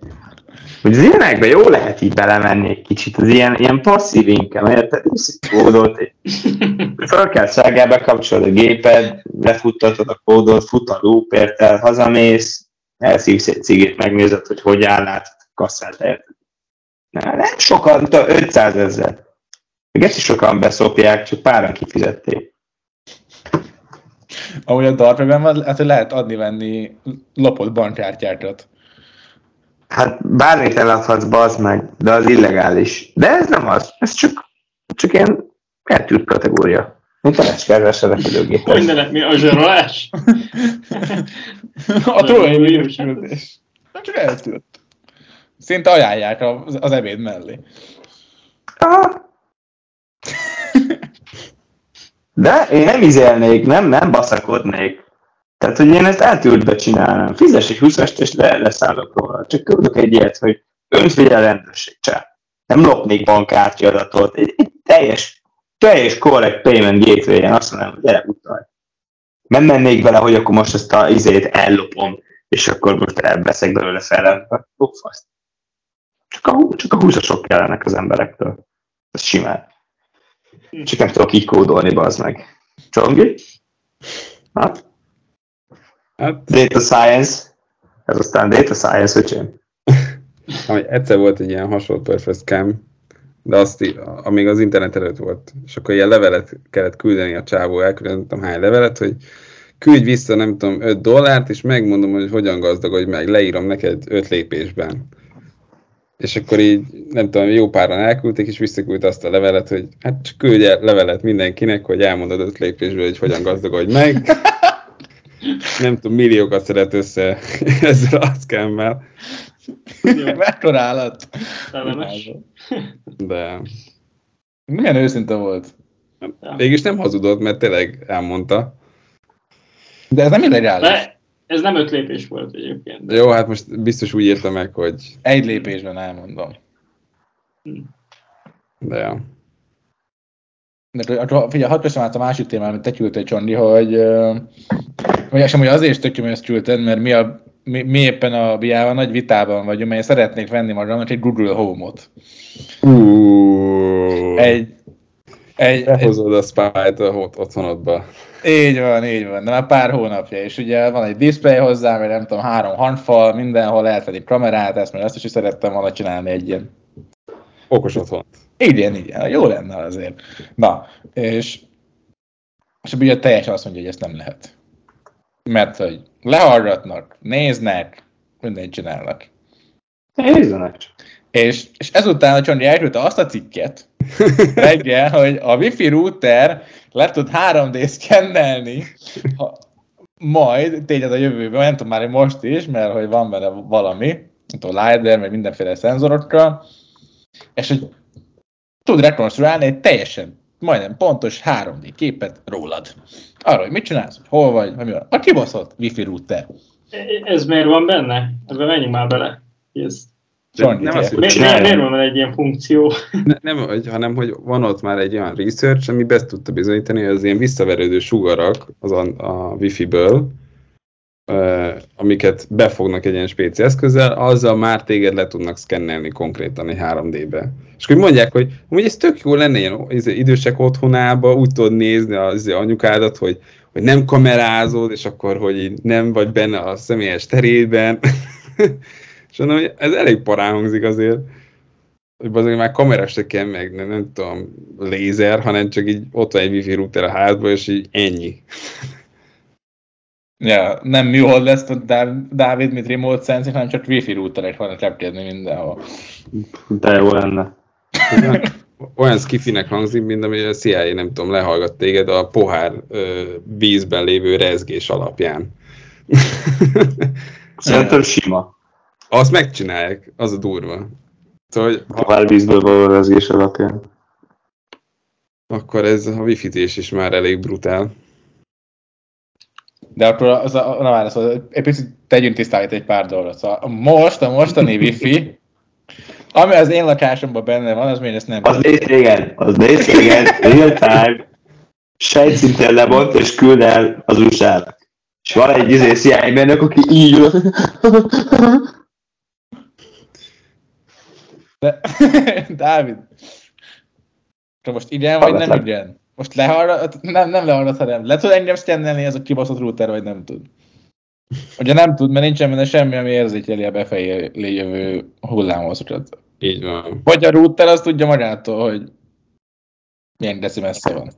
Hogy az ilyenekbe jó lehet így belemenni egy kicsit, az ilyen, ilyen passzív inkem, érted? Viszik kódot, kell ságál, bekapcsolod a géped, lefuttatod a kódot, fut a loop, érted, hazamész, elszívsz egy cigit, megnézed, hogy hogy áll át, kasszát, érted? Nem sokan, tudom, 500 ezer. Még ezt is sokan beszopják, csak páran kifizették. Amúgy a Darkwebben hát lehet adni-venni lopott bankkártyákat. Hát bármit eladhatsz, bazd meg, de az illegális. De ez nem az, ez csak, csak ilyen eltűrt kategória. Mint a leskerves a Hogy repülőgépes. ne mi a zsarolás? a trónai vírusüldés. Nem csak eltűrt. Szinte ajánlják az, az ebéd mellé. Aha. De én nem izelnék, nem, nem baszakodnék. Tehát, hogy én ezt eltűrtbe csinálnám. Fizes egy 20 és le, leszállok róla. Csak küldök egy ilyet, hogy önfigyel rendőrség. Nem lopnék bankkártya adatot. Egy, egy teljes, teljes correct payment gateway-en azt mondom, hogy gyere, utalj. Nem mennék bele, hogy akkor most ezt a izét ellopom, és akkor most elveszek belőle fel. Fasz. Csak a, csak a húzasok kellenek az emberektől. Ez simán. Csak nem tudok így kódolni, bazd meg. Csongi? Hát, Hát, data science. Ez aztán data science, öcsém. Ami egyszer volt egy ilyen hasonló perfect scam, de azt, amíg az internet előtt volt, és akkor ilyen levelet kellett küldeni a csávó, tudom hány levelet, hogy küldj vissza, nem tudom, 5 dollárt, és megmondom, hogy hogyan gazdagodj meg, leírom neked 5 lépésben. És akkor így, nem tudom, jó páran elküldték, és visszaküldte azt a levelet, hogy hát csak küldj el levelet mindenkinek, hogy elmondod 5 lépésből, hogy hogyan gazdagodj meg. nem tudom, milliókat szeret össze ezzel a szkemmel. Mekkora állat? De... Milyen őszinte volt? Mégis nem hazudott, mert tényleg elmondta. De ez nem illegális. De ez nem öt lépés volt egyébként. De... Jó, hát most biztos úgy érte meg, hogy... Egy lépésben elmondom. De ja. De figyelj, hadd beszélj át a másik témára, amit te küldtél, Csondi, hogy vagy sem, hogy azért is tökjön, hogy ezt küldted, mert mi, a, mi, mi éppen a biával nagy vitában vagyunk, mert én szeretnék venni magamnak egy Google Home-ot. Uh, Egy, egy, Behozod a spy-t a otthonodba. Így van, így van, de már pár hónapja, és ugye van egy display hozzá, vagy nem tudom, három handfal, mindenhol lehet egy kamerát, ezt mert azt is, szerettem volna csinálni egy ilyen. Okos otthon. Igen, igen, jó lenne azért. Na, és, és ugye teljesen azt mondja, hogy ezt nem lehet. Mert hogy lehallgatnak, néznek, mindent csinálnak. Nézzenek csak. És, és ezután a Csondi elküldte azt a cikket reggel, hogy a wifi router le tud 3D szkennelni, ha, majd tényleg a jövőben, nem tudom már hogy most is, mert hogy van benne valami, nem tudom, LiDAR, meg mindenféle szenzorokkal, és hogy tud rekonstruálni egy teljesen, majdnem pontos 3D képet rólad. Arról, hogy mit csinálsz, hogy hol vagy, mi van. A kibaszott wifi router. Ez miért van benne? Ebben menjünk már bele. Ez nem az, hogy miért, miért, miért van egy ilyen funkció? Ne, nem, hogy, hanem hogy van ott már egy olyan research, ami be tudta bizonyítani, hogy az ilyen visszaverődő sugarak az a, a wifi-ből, amiket befognak egy ilyen spéci eszközzel, azzal már téged le tudnak szkennelni konkrétan egy 3D-be. És akkor mondják, hogy hogy ez tök jó lenne ilyen idősek otthonába, úgy tudod nézni az anyukádat, hogy, hogy nem kamerázod, és akkor, hogy nem vagy benne a személyes terében. És mondom, hogy ez elég parán hangzik azért, hogy azért már kamera se kell meg, nem, nem tudom, lézer, hanem csak így ott van egy wifi router a házban, és így ennyi. Ja, nem műhold lesz Dávid, mint remote sensing, hanem csak wifi routerek vannak lepkedni mindenhol. De jó lenne. Olyan skifinek hangzik, mint ami a CIA, nem tudom, lehallgat téged a pohár ö, vízben lévő rezgés alapján. Szerintem sima. Azt megcsinálják, az a durva. Szóval, hogy Ha már vízből való rezgés alapján. akkor ez a wifi is már elég brutál. De akkor az a, na várj, szóval egy picit tegyünk tisztát egy pár dolgot. Szóval most, a mostani wifi, ami az én lakásomban benne van, az még ezt nem Az nézd régen, az nézd régen, real time, sejtszinten lebont és küld el az usa És van egy izé CIA mérnök, aki így ül. De, Dávid, most igen vagy nem igen? Most lehallgat, nem, nem lehallgat, hanem le tud engem szkennelni ez a kibaszott router, vagy nem tud? Ugye nem tud, mert nincsen benne semmi, ami érzékeli a befelé jövő hullámhosszakat. Így van. Vagy a router azt tudja magától, hogy milyen deci messze van.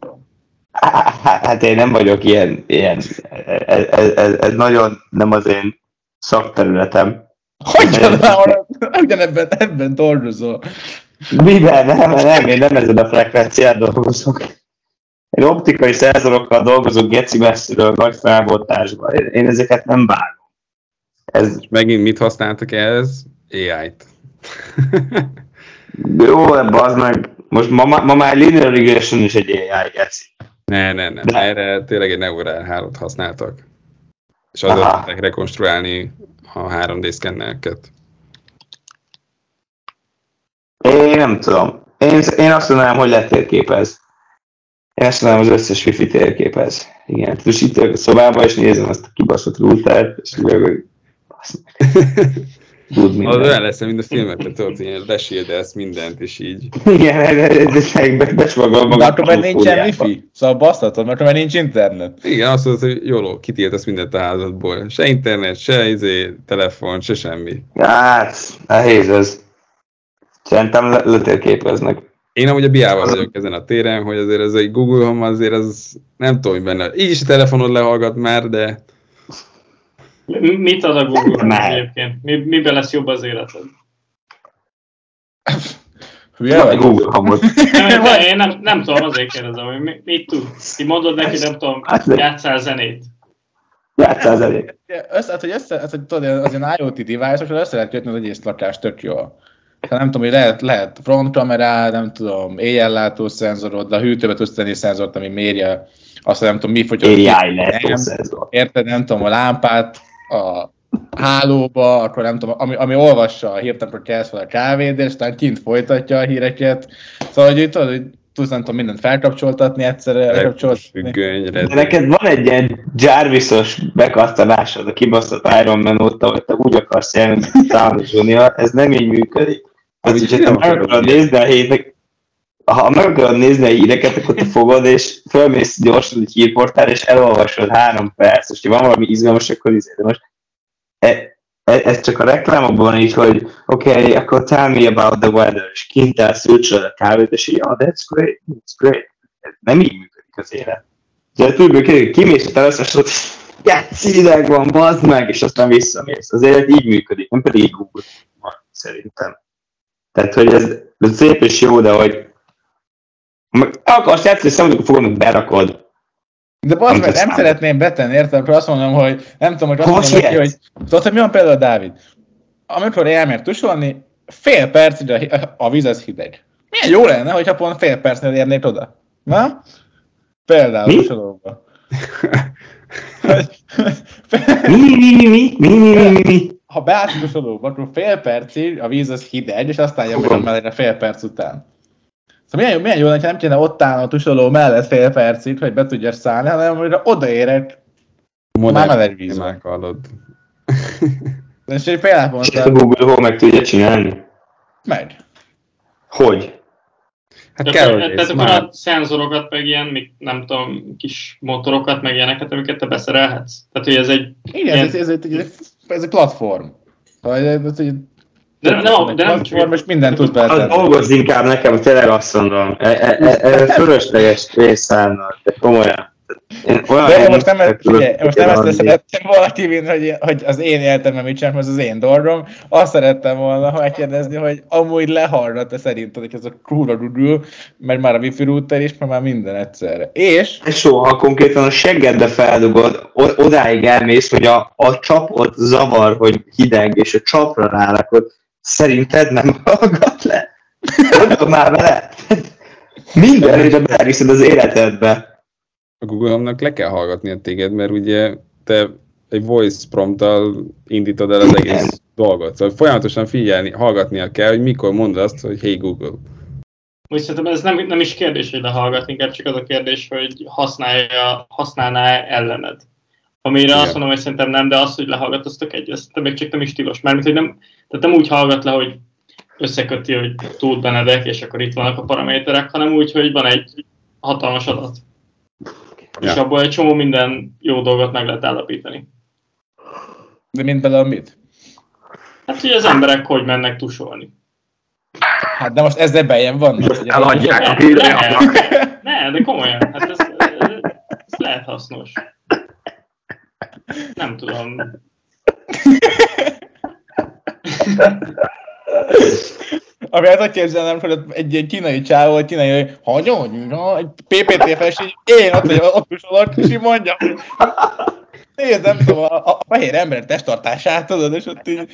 Hát, hát én nem vagyok ilyen, ilyen ez, ez, ez, ez nagyon nem az én szakterületem. Hogyan? Ugyanebben ebben dolgozol. Miben? Nem, nem, én nem ezen a frekvencián dolgozok. Én optikai szenzorokkal dolgozok geci messziről, nagy felbontásban. Én, én ezeket nem vágom. Ez És megint mit használtak ehhez? AI-t. jó, az meg. Most ma, már linear regression is egy AI geci. ne, ne, ne. De- Erre tényleg egy neurál hálót használtak. És azzal tudták rekonstruálni a 3D szkennelket. Én nem tudom. Én, én azt mondanám, hogy letérképez. Én mondanám, az összes wifi térképez. Igen, tudod, itt a szobába, és nézem azt a kibaszott routert, és hogy basz meg. tud Az mindent. olyan lesz, mint a filmekben, tudod, ilyen lesérdelsz mindent, és így. Igen, ez egy becsomagol De magad. akkor már nincsen wifi, szóval basztatod, mert már nincs internet. Igen, azt mondod, hogy jól, kitiltasz mindent a házadból. Se internet, se izé, telefon, se semmi. Hát, nehéz ez. Szerintem le- letérképeznek. Én amúgy a biával vagyok ezen a téren, hogy azért ez egy Google Home azért az nem tudom, hogy benne. Így is a telefonod lehallgat már, de Mi- Mit ad a Google Már. egyébként? Mi, miben lesz jobb az életed? Hülye? Google hamot. Nem, én nem, nem tudom, azért kérdezem, hogy mi, mit tud. Ki mondod neki, nem tudom, Hát, játszál zenét. Játszál elég. Össze, hát, hogy össze, hát, hogy tudod, az ilyen IoT device-osra össze lehet kötni az egész lakást tök jól. Tehát nem tudom, hogy lehet, lehet frontkamerád, nem tudom, éjjellátó szenzorod, de a hűtőbe tudsz tenni szenzort, ami mérje azt, nem tudom, mi fogyott. AI lehet szenzor. Érted, nem tudom, a lámpát a hálóba, akkor nem tudom, ami, ami olvassa a hírt, akkor kelsz fel a kávét, és aztán kint folytatja a híreket. Szóval, hogy tudod, hogy tudsz nem tudom, mindent felkapcsoltatni egyszerre, lekapcsoltatni. függönyre. De neked van egy ilyen Jarvisos bekattanásod a kibaszott Iron Man óta, hogy te úgy akarsz Jr., ez nem így működik. Amit hogyha te meg akarod nézni. a hírek, ha meg akarod nézni a híreket, akkor te fogod, és fölmész gyorsan egy hírportál, és elolvasod három perc, és ha van valami izgalmas, akkor izé, de most e, e, ez csak a reklámokban így, hogy oké, okay, akkor tell me about the weather, és kint állsz, ülcsöd a kávét, és így, oh, that's great, that's great. Nem így működik az élet. De úgy működik, kimész a teleszesod, játsz, ideg van, bazd meg, és aztán visszamész. Az élet így működik, nem pedig Google van, szerintem. Tehát, hogy ez, ez szép és jó, de hogy meg akarsz játszani, szemben fogod, meg berakod. De bazd meg, nem szeretném betenni, érted? Akkor azt mondom, hogy nem tudom, hogy azt Hova mondom neki, hogy tudod, hogy mi van például Dávid? Amikor elmér tusolni, fél percig a, a víz az hideg. Milyen jó lenne, hogyha pont fél percnél érnék oda. Na? Például Mi? tusolóba. Mi, mi, mi, mi, mi, mi, mi, mi, mi. Ha beállsz a tusolóba, akkor fél percig a víz az hideg, és aztán a melegre fél perc után. Szóval milyen jó, milyen jó lenne, ha nem kéne ott állni a tusoló mellett fél percig, hogy be tudjas szállni, hanem hogy odaérek, már meleg víz van. És egy példát És ezt a Google Home meg tudja csinálni? meg. Hogy? Hát De kell, hogy Tehát akkor már. a szenzorokat, meg ilyen, még nem tudom, kis motorokat, meg ilyeneket, amiket te beszerelhetsz. Tehát, hogy ez egy... Igen, ilyen- ez, ez, ez, ez, ez egy platform. Ez, ez, ez, De nem, nem, de nem platform, és mindent tudsz Az beletenni. dolgozz inkább nekem, tényleg azt mondom. E- e- e- Ez fölösleges részállnak, de komolyan. Én olyan De én én most nem, figyelj, most nem ezt szerettem volna kivinni, hogy, hogy az én életemben mit csinálom, ez az én dolgom. Azt szerettem volna megkérdezni, hogy amúgy lehallgat-e szerinted, hogy ez a kurva rudul, mert már a wifi router is, mert már minden egyszerre. És Soha konkrétan a seggedbe feldugod, odáig elmész, hogy a, a csapot zavar, hogy hideg, és a csapra rálakod, szerinted nem hallgat le? Gondolj már vele! Mindenre beleviszed az életedbe. A Google Home-nak le kell hallgatnia téged, mert ugye te egy voice prompttal indítod el az egész dolgot. Szóval folyamatosan figyelni, hallgatnia kell, hogy mikor mondod azt, hogy hey Google. Úgy szerintem ez nem, nem is kérdés, hogy lehallgat, inkább csak az a kérdés, hogy használja, használná ellened. Amire Igen. azt mondom, hogy szerintem nem, de az, hogy lehallgat, az tök egy, ez még csak nem is tilos. Mármint, hogy nem, tehát nem úgy hallgat le, hogy összeköti, hogy túl Benedek, és akkor itt vannak a paraméterek, hanem úgy, hogy van egy hatalmas adat. Ja. És abból egy csomó minden jó dolgot meg lehet állapítani. de mint például mit? Hát, hogy az emberek hogy mennek tusolni. Hát de most ezzel bejen vannak. Most eladják a hírjának. ne, de komolyan, hát ez, ez, ez lehet hasznos. Nem tudom. Ami hát azt képzelnem, hogy ott egy ilyen kínai csávó, egy kínai, hogy hagyja, hogy na, egy PPT fes, én ott, hogy ott tusolok, és így mondja, hogy nézd, nem tudom, a, a fehér ember testtartását, tudod, és ott így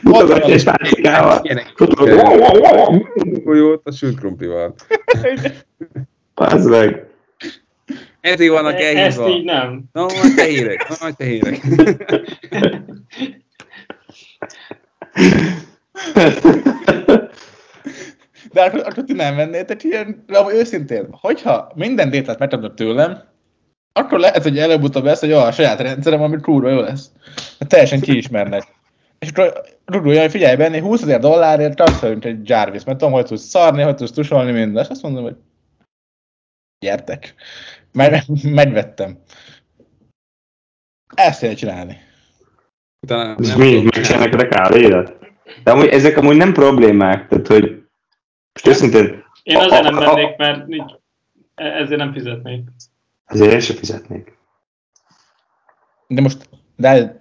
Mutogatja és pánikával. Golyót a sült krumplival. Az meg. Ezért vannak Ezt elhívva. így nem. Na, nagy tehérek, na, nagy tehérek. De akkor, akkor ti nem vennétek ilyen, de amúgy őszintén, hogyha minden détát megtudod tőlem, akkor lehet, hogy előbb-utóbb lesz, hogy a saját rendszerem, ami kurva jó lesz. Hát teljesen kiismernek. és akkor rugulja, hogy figyelj, benni 20 ezer dollárért transferünk egy Jarvis, mert tudom, hogy tudsz szarni, hogy tudsz tusolni minden, és azt mondom, hogy gyertek. Meg, megvettem. Ezt kell csinálni. Utána és mi, megcsinálnak a kávédat? De amúgy, ezek amúgy nem problémák, tehát hogy most őszintén... Én azért nem mennék, mert nincs, e- ezért nem fizetnék. Ezért én sem fizetnék. De most, de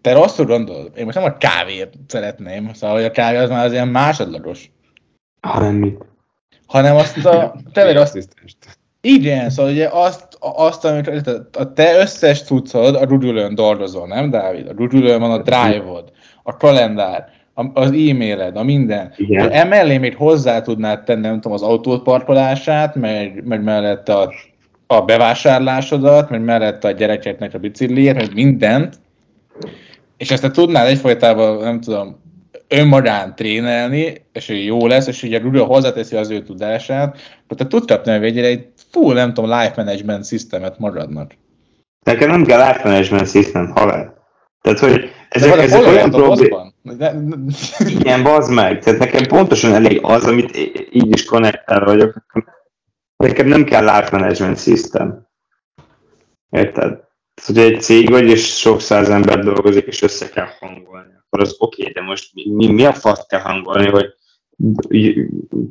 te rosszul gondolod. Én most nem a kávét szeretném, szóval hogy a kávé az már az ilyen másodlagos. Hanem mit? Hanem azt a, tényleg azt, igen, szóval ugye azt, azt amit a te összes cuccod a rudülőn dolgozol, nem Dávid? A rudülőn van a drive-od, a kalendár, az e-mailed, a minden. Igen. Emellé még hozzá tudnád tenni, nem tudom, az autót parkolását, meg, meg mellett a, a bevásárlásodat, meg mellett a gyerekeknek a bicikliét, meg mindent, és ezt te tudnád egyfolytában, nem tudom, önmagán trénelni, és ő jó lesz, és ugye Rudolf hozzáteszi az ő tudását, akkor te tudsz kapni a végére egy full, nem tudom, life management systemet maradnak. Nekem nem kell life management system, haver. Tehát, hogy ezek, ezek olyan problémák. Igen, bazd meg. Tehát nekem pontosan elég az, amit így is konnektál vagyok. Nekem nem kell life management system. Érted? hogy egy cég vagy, és sok száz ember dolgozik, és össze kell hangolni. Akkor az oké, okay, de most mi, mi a fasz kell hangolni, hogy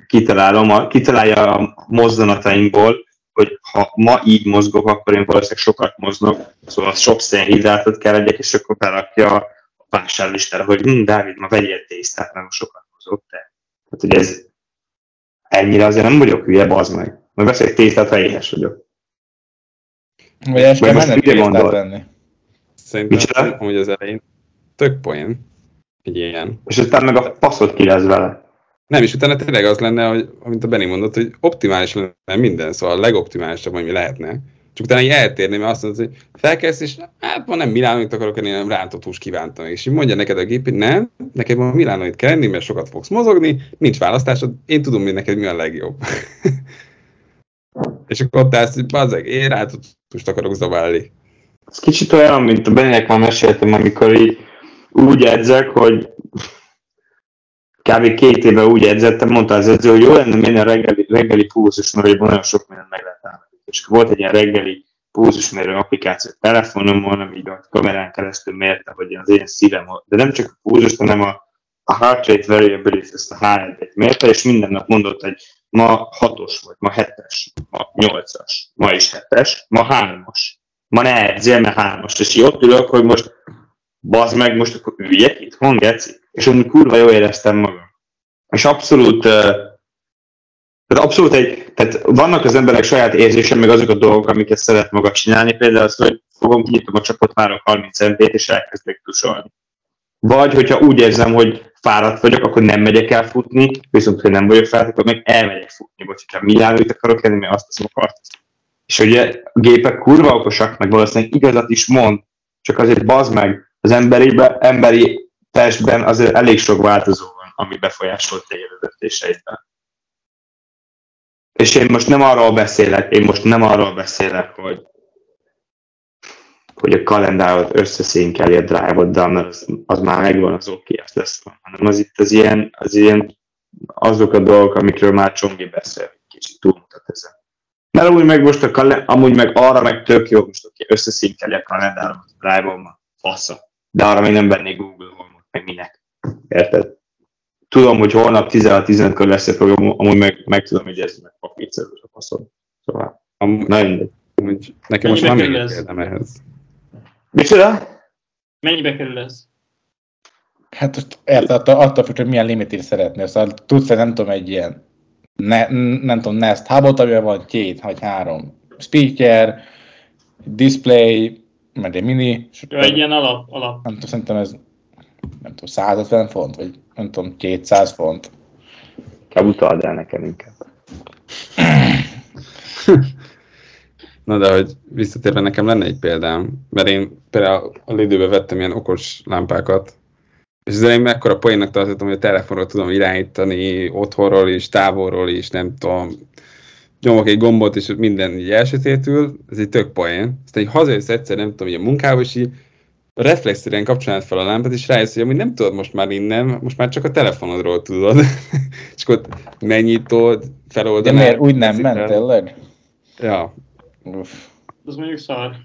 kitalálom, kitalálja a mozdulatainkból, hogy ha ma így mozgok, akkor én valószínűleg sokat mozgok, szóval sok szénhidrátot kell legyek, és akkor berakja a vásárlistára, hogy hm, Dávid, ma vegyél tésztát, mert sokat mozog te. Tehát, hogy ez ennyire azért nem vagyok hülye, bazd meg. Meg veszek tésztát, ha éhes vagyok. Vagy ezt kell mennem tésztát venni. Szerintem, Micsoda? hogy az elején tök poén. Egy ilyen. És utána meg a faszot ki lesz vele. Nem, és utána tényleg az lenne, hogy, amit a Benny mondott, hogy optimális lenne minden, szóval a legoptimálisabb, ami lehetne. Csak utána így eltérni, mert azt mondod, hogy felkelsz, és hát ma nem Milánóit akarok enni, hanem rántott hús kívántam. És így mondja neked a gép, hogy nem, neked ma Milánóit kell enni, mert sokat fogsz mozogni, nincs választásod, én tudom, hogy neked mi a legjobb. és akkor ott állsz, hogy bazeg, én rántott húst akarok zabálni. Ez kicsit olyan, mint a Bennynek már meséltem, amikor így úgy edzek, hogy kb. két éve úgy edzettem, mondta az edző, hogy jó lenne a reggeli, reggeli pulzus, mert nagyon sok mindent meg lehet állni. És volt egy ilyen reggeli pulzusmérő applikáció a telefonomon, ami a kamerán keresztül mérte, hogy az én szívem, de nem csak a pulzus, hanem a, a heart rate variability, ezt a HRT-t mérte, és minden nap mondott, hogy ma hatos vagy, ma hetes, ma nyolcas, ma is hetes, ma hármas, ma ne edzél, mert hármas, és így ott ülök, hogy most bazd meg, most akkor üljek itt, geci? És amúgy kurva jól éreztem magam. És abszolút, tehát abszolút egy, tehát vannak az emberek saját érzése, meg azok a dolgok, amiket szeret maga csinálni, például az, hogy fogom, kinyitom a csapot, a 30 MP-t, és elkezdek tusolni. Vagy, hogyha úgy érzem, hogy fáradt vagyok, akkor nem megyek el futni, viszont, hogy nem vagyok fáradt, akkor meg elmegyek futni, vagy hogyha Milánóit akarok lenni, mert azt teszem a És ugye a gépek kurva okosak, meg valószínűleg igazat is mond, csak azért bazd meg, az emberibe, emberi testben azért elég sok változó van, ami befolyásolt a döntéseidben. És én most nem arról beszélek, én most nem arról beszélek, hogy, hogy a kalendárot összeszínkeli a drive-oddal, mert az, az már megvan, az oké, okay, az lesz van, hanem az itt az ilyen, az ilyen azok a dolgok, amikről már Csongi beszél, kicsit túlmutat ezen. Mert amúgy meg most a kalend- amúgy meg arra meg tök jó, most oké, okay, összeszínkeli a kalendáromat a drive-ommal, fasza de arra még nem vennék Google Home-ot, meg minek. Érted? Tudom, hogy holnap 16-15 kör lesz a program, amúgy meg, meg tudom ez meg papírszerűs a faszom. Szóval, Am- na mindegy. Nekem most már még kérdem ehhez. Micsoda? Mennyibe kerül ez? Hát most érted, attól, attól függ, hogy milyen limitit szeretnél. Szóval tudsz nem tudom, egy ilyen ne, nem tudom, Nest hubot, amivel van két vagy három speaker, display, meg egy mini. Ja, egy ilyen alap, alap. Nem tudom, szerintem ez nem tudom, 150 font, vagy nem tudom, 200 font. Kell utald el nekem inkább. Na de hogy visszatérve nekem lenne egy példám, mert én például a lidőbe vettem ilyen okos lámpákat, és az én mekkora poénnak tartottam, hogy a telefonról tudom irányítani otthonról is, távolról is, nem tudom, nyomok egy gombot, és minden így elsötétül, ez egy tök poén. Aztán így hazajössz egyszer, nem tudom, így a munkába, és így reflexzerűen kapcsolnád fel a lámpát, és rájössz, hogy amúgy nem tudod most már innen, most már csak a telefonodról tudod. és akkor megnyitod, feloldanád. De miért úgy nem ment tényleg? Ja. Uff. Az mondjuk szar.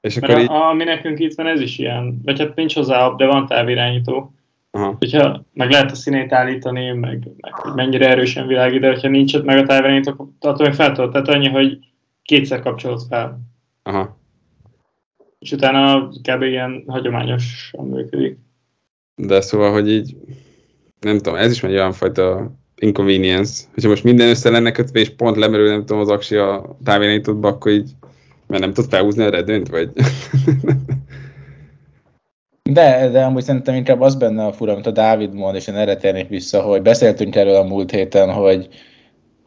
És Mert akkor a, így... ami nekünk itt van, ez is ilyen. Vagy hát nincs hozzá de van távirányító. Aha. Hogyha meg lehet a színét állítani, meg, meg hogy mennyire erősen világít, de hogyha nincs ott meg a távirányító, akkor attól még fel tudod. Tehát annyi, hogy kétszer kapcsolod fel. Aha. És utána kb. ilyen hagyományosan működik. De szóval, hogy így, nem tudom, ez is egy olyan fajta inconvenience. Hogyha most minden össze lenne kötve, és pont lemerül, nem tudom, az aksi a távirányítódba, akkor így, mert nem tud felhúzni a redőnyt, vagy... De, de amúgy szerintem inkább az benne a fura, amit a Dávid mond, és én erre térnék vissza, hogy beszéltünk erről a múlt héten, hogy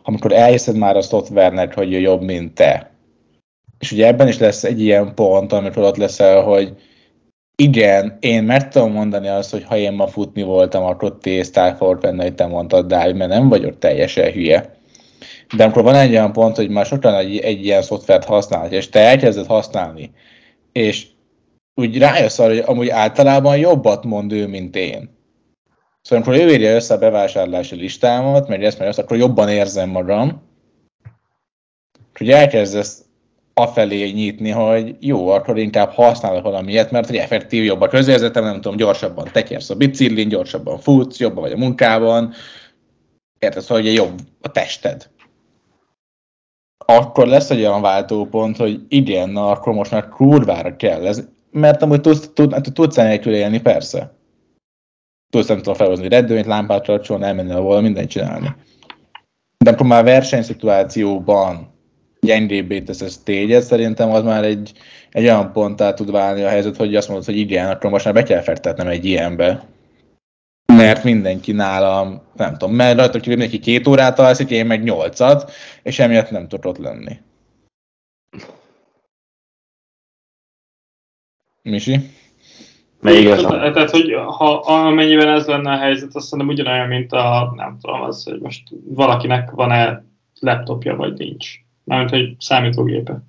amikor elhiszed már a szoftvernek, hogy ő jobb, mint te. És ugye ebben is lesz egy ilyen pont, amikor ott leszel, hogy igen, én meg tudom mondani azt, hogy ha én ma futni voltam, akkor tésztál fogok venni, hogy te mondtad, Dávid, mert nem vagyok teljesen hülye. De amikor van egy olyan pont, hogy már sokan egy, egy ilyen szoftvert használ, és te elkezded használni, és úgy rájössz arra, hogy amúgy általában jobbat mond ő, mint én. Szóval amikor ő írja össze a bevásárlási listámat, meg ezt, meg ezt, akkor jobban érzem magam. És ugye elkezdesz afelé nyitni, hogy jó, akkor inkább használok valamilyet, mert hogy effektív jobb a közérzetem, nem tudom, gyorsabban tekersz a biciklin, gyorsabban futsz, jobban vagy a munkában, érted, hogy jobb a tested. Akkor lesz egy olyan váltópont, hogy igen, na akkor most már kurvára kell ez, mert amúgy tudsz, tud, tudsz nélkül élni, persze. Tudsz nem tudom felhozni redőnyt, lámpát kapcsolni, elmenni ahol, mindent csinálni. De akkor már versenyszituációban gyengébbé tesz ezt téged, szerintem az már egy, egy olyan ponttá tud válni a helyzet, hogy azt mondod, hogy igen, akkor most már be kell fektetnem egy ilyenbe. Mert mindenki nálam, nem tudom, mert rajta kívül neki két órát alszik, én meg nyolcat, és emiatt nem tudok ott lenni. Misi? Még Tehát, igazán. tehát, hogy ha amennyiben ez lenne a helyzet, azt szerintem ugyanolyan, mint a, nem tudom, az, hogy most valakinek van-e laptopja, vagy nincs. Mármint, hogy számítógépe.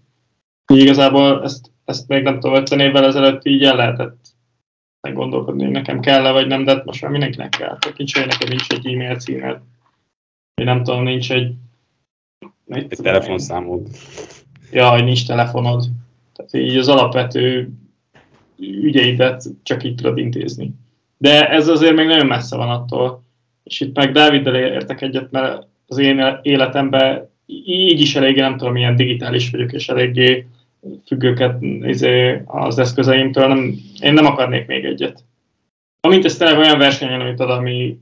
Így igazából ezt, ezt még nem tudom, 50 évvel ezelőtt így el lehetett gondolkodni, hogy nekem kell-e, vagy nem, de hát most már mindenkinek kell. Tehát nincs, hogy nekem nincs egy e-mail címed, vagy nem tudom, nincs egy... Egy telefonszámod. Ja, hogy nincs telefonod. Tehát így az alapvető ügyeidet csak így tudod intézni. De ez azért még nagyon messze van attól. És itt meg Dáviddel értek egyet, mert az én életemben így is eléggé, nem tudom, milyen digitális vagyok, és eléggé függőket izé, az eszközeimtől. Nem, én nem akarnék még egyet. Amint ez tényleg olyan versenyen, amit ad, ami,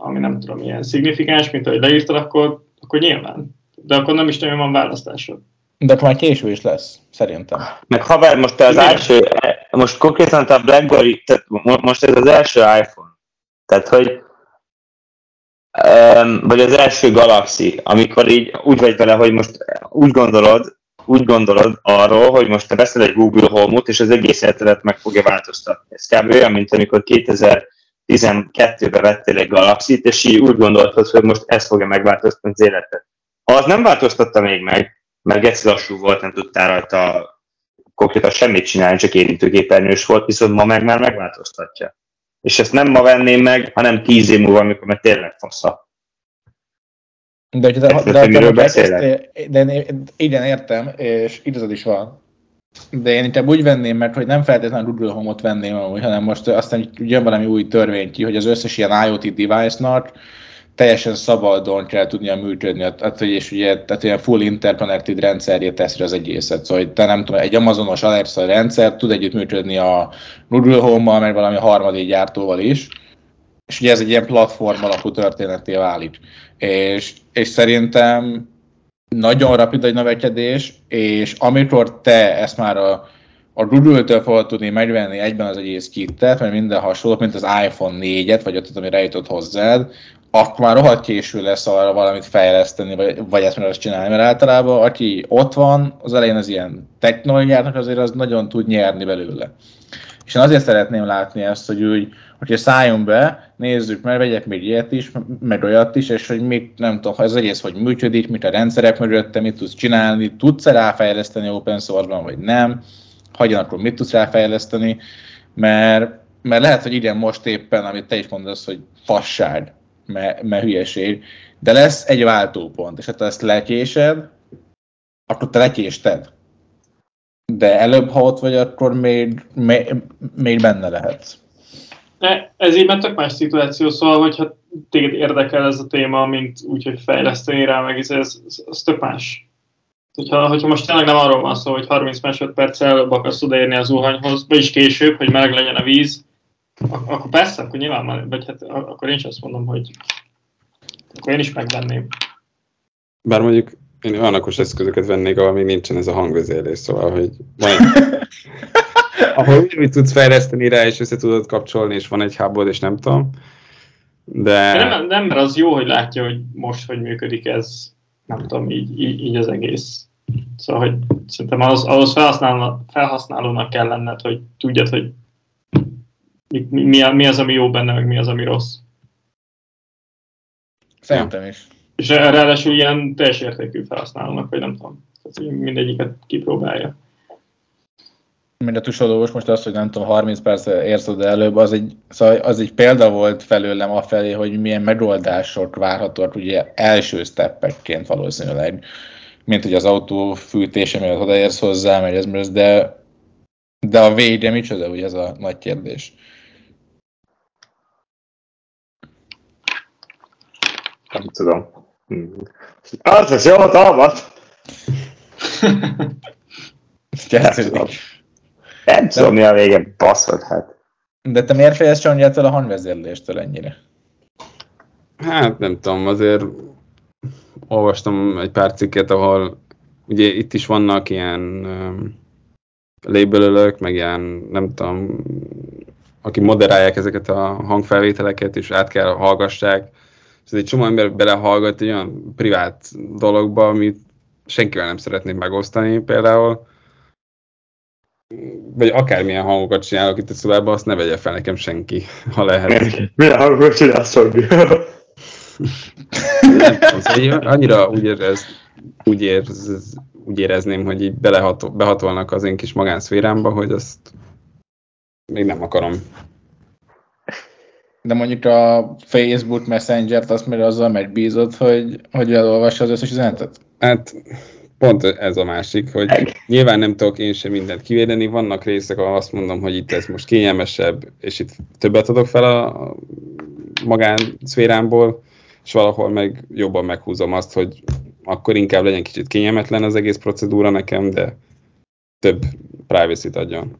ami nem tudom, milyen szignifikáns, mint ahogy leírtad, akkor, akkor nyilván. De akkor nem is nagyon van választásod. De akkor már késő is lesz, szerintem. Meg haver, most te az Igen. első, most konkrétan te a Blackberry, tehát mo- most ez az első iPhone. Tehát, hogy vagy az első Galaxy, amikor így úgy vagy vele, hogy most úgy gondolod, úgy gondolod arról, hogy most te veszel egy Google Home-ot, és az egész életedet meg fogja változtatni. Ez kb. olyan, mint amikor 2012-ben vettél egy Galaxy-t, és így úgy gondoltad, hogy most ez fogja megváltoztatni az életet. Az nem változtatta még meg, mert geci lassú volt, nem tudtál rajta konkrétan semmit csinálni, csak érintőképernyős volt, viszont ma meg már megváltoztatja. És ezt nem ma venném meg, hanem tíz év múlva, amikor meg tényleg fasza. De, de, de, Érted, de, hogy miről de, beszélek? de, de, igen, értem, és igazad is van. De én inkább úgy venném meg, hogy nem feltétlenül Google Home-ot venném amúgy, hanem most aztán jön valami új törvény ki, hogy az összes ilyen IoT device-nak teljesen szabadon kell tudnia működni, tehát, hogy és ugye, tehát ilyen full interconnected rendszerje teszi az egészet. Szóval, hogy te nem tudom, egy Amazonos Alexa rendszer tud együtt működni a Google Home-mal, meg valami harmadik gyártóval is, és ugye ez egy ilyen platform alapú történeté válik. És, és szerintem nagyon rapid egy növekedés, és amikor te ezt már a, a Google-től fogod tudni megvenni egyben az egész kittet, mert minden hasonló, mint az iPhone 4-et, vagy ott, ami rejutott hozzád, akkor már rohadt késő lesz arra valamit fejleszteni, vagy, vagy ezt meg azt csinálni, mert általában aki ott van, az elején az ilyen technológiának azért az nagyon tud nyerni belőle. És én azért szeretném látni ezt, hogy úgy, hogyha szálljon be, nézzük meg, vegyek még ilyet is, meg olyat is, és hogy mit, nem tudom, ez egész hogy működik, mit a rendszerek mögötte, mit tudsz csinálni, tudsz-e ráfejleszteni open source-ban, vagy nem. hagyjanak, mit tudsz ráfejleszteni, mert, mert lehet, hogy igen, most éppen, amit te is mondasz, hogy fasság, mert, mert hülyeség, de lesz egy váltópont, és ha te ezt lekésed, akkor te lekésted. De előbb, ha ott vagy, akkor még, még, még benne lehetsz. De ez így már tök más szituáció, szóval, hogyha téged érdekel ez a téma, mint úgy, hogy fejleszteni rá, meg ez, ez, ez tök más. Hogyha, hogyha most tényleg nem arról van szó, hogy 30 másodperccel előbb akarsz odaérni az zuhanyhoz, vagy is később, hogy meleg legyen a víz, ak- akkor persze, akkor nyilván már, vagy hát akkor én is azt mondom, hogy akkor én is megvenném. Bár mondjuk én olyan okos eszközöket vennék, ahol még nincsen ez a hangvezérlés, szóval, hogy van ahol úgy tudsz fejleszteni rá, és össze tudod kapcsolni, és van egy hubod, és nem tudom. De... de nem, nem, mert az jó, hogy látja, hogy most hogy működik ez, nem tudom, így, így, így az egész. Szóval, hogy szerintem ahhoz, ahhoz felhasználónak, felhasználónak kell lenned, hogy tudjad, hogy mi, mi, mi az, ami jó benne, meg mi az, ami rossz. Szerintem is. És ráadásul ilyen teljes értékű felhasználónak, vagy nem tudom. Tehát mindegyiket kipróbálja. Mind a tusolós most az, hogy nem tudom, 30 perc érsz oda előbb, az egy, szóval az egy példa volt felőlem afelé, hogy milyen megoldások várhatóak ugye első steppekként valószínűleg, mint hogy az autó fűtése, miatt odaérsz hozzá, meg ez, de, de a vége micsoda, ugye ez a nagy kérdés. Nem tudom. Az az jó hatalmat! Nem tudom, mi a vége, baszod, hát. De te miért fejezd Csongyától a hangvezérléstől ennyire? Hát nem tudom, azért olvastam egy pár cikket, ahol ugye itt is vannak ilyen um, labelölök, meg ilyen, nem tudom, aki moderálják ezeket a hangfelvételeket, és át kell hallgassák. Ez egy csomó ember belehallgat egy olyan privát dologba, amit senkivel nem szeretnék megosztani például vagy akármilyen hangokat csinálok itt a szobában, azt ne vegye fel nekem senki, ha lehet. Milyen hangokat csinálsz, Szorbi? szóval annyira úgy, érez, úgy, érez, úgy érezném, hogy így belehatol, behatolnak az én kis magánszférámba, hogy azt még nem akarom. De mondjuk a Facebook Messenger-t azt még azzal megbízott, hogy, hogy elolvassa az összes üzenetet? Hát pont ez a másik, hogy nyilván nem tudok én sem mindent kivédeni, vannak részek, ahol azt mondom, hogy itt ez most kényelmesebb, és itt többet adok fel a magán szférámból, és valahol meg jobban meghúzom azt, hogy akkor inkább legyen kicsit kényelmetlen az egész procedúra nekem, de több privacy-t adjon.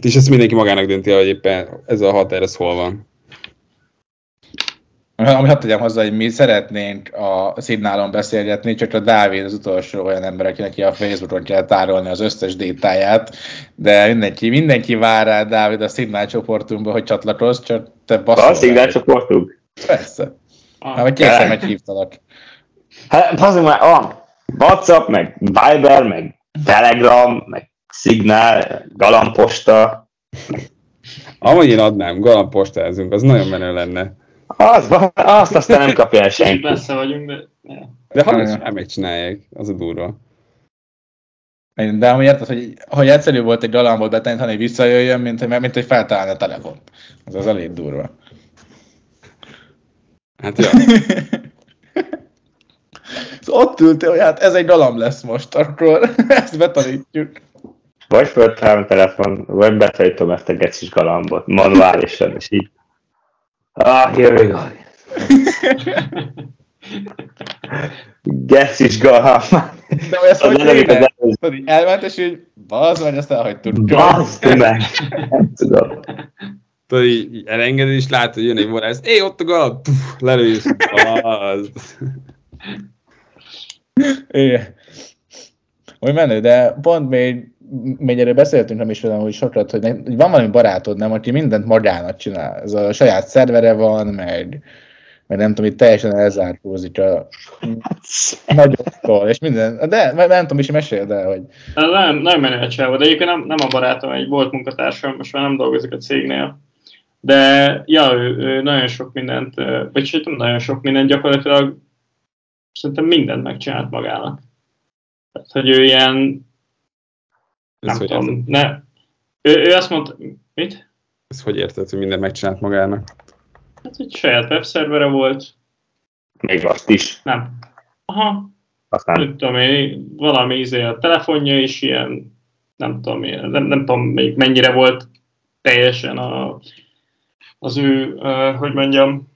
És ezt mindenki magának dönti, hogy éppen ez a határ, ez hol van. Ami hadd tegyem hozzá, hogy mi szeretnénk a színálon beszélgetni, csak a Dávid az utolsó olyan ember, akinek a Facebookon kell tárolni az összes détáját, de mindenki, mindenki vár rá, Dávid, a Szignál csoportunkba, hogy csatlakozz, csak te baszol. A Szignál csoportunk? Persze. Ah, hát, vagy kétszer meghívtalak. Hát, azért már van. WhatsApp, meg Viber, meg Telegram, meg Signál, Galamposta. Amúgy én adnám, Galampostázunk, az nagyon menő lenne. Az, azt aztán nem kapja el senki. Messze vagyunk, de... De ha nem megcsinálják, az a durva. De ami érted, hogy, hogy egyszerű volt egy galambot betenni, hogy visszajöjjön, mint, hogy, mint hogy feltalálni a telefont. Az az elég durva. Hát jó. szóval ott ültél, hogy hát ez egy galamb lesz most, akkor ezt betanítjuk. Vagy föltalálom a telefon, vagy betanítom ezt a gecis galambot, manuálisan, és így Ah, here we go. Geszis galhám. De ezt hogy éne? Elment, és így bazd meg, azt elhagytuk. Bazd meg! Nem tudom. Tudod, így elengeded, és látod, hogy jön egy vonász. Éj, ott a galamb! Lelősz. Bazd. Igen. Hogy menő, de pont még erről beszéltünk nem is velem, hogy sokat, hogy, hogy van valami barátod, nem, aki mindent magának csinál. Ez a saját szervere van, meg, meg nem tudom, itt teljesen elzárkózik a nagyoktól, és minden, de nem tudom, is mesél, de hogy... Nem, nem menő a csáva, de egyébként nem, nem a barátom, egy volt munkatársam, most már nem dolgozik a cégnél. De ja, ő, ő nagyon sok mindent, vagy nem nagyon sok mindent, gyakorlatilag szerintem mindent megcsinált magának. Tehát, hogy ő ilyen nem tudom, ne. Ő, ő azt mondta, mit? Ezt hogy érted, hogy minden megcsinált magának? Hát, hogy saját webszervere volt. Még azt is. Nem. Aha. Aztán... Nem tudom én, valami izé a telefonja is ilyen, nem tudom én, nem, nem tudom még mennyire volt teljesen a, az ő, uh, hogy mondjam,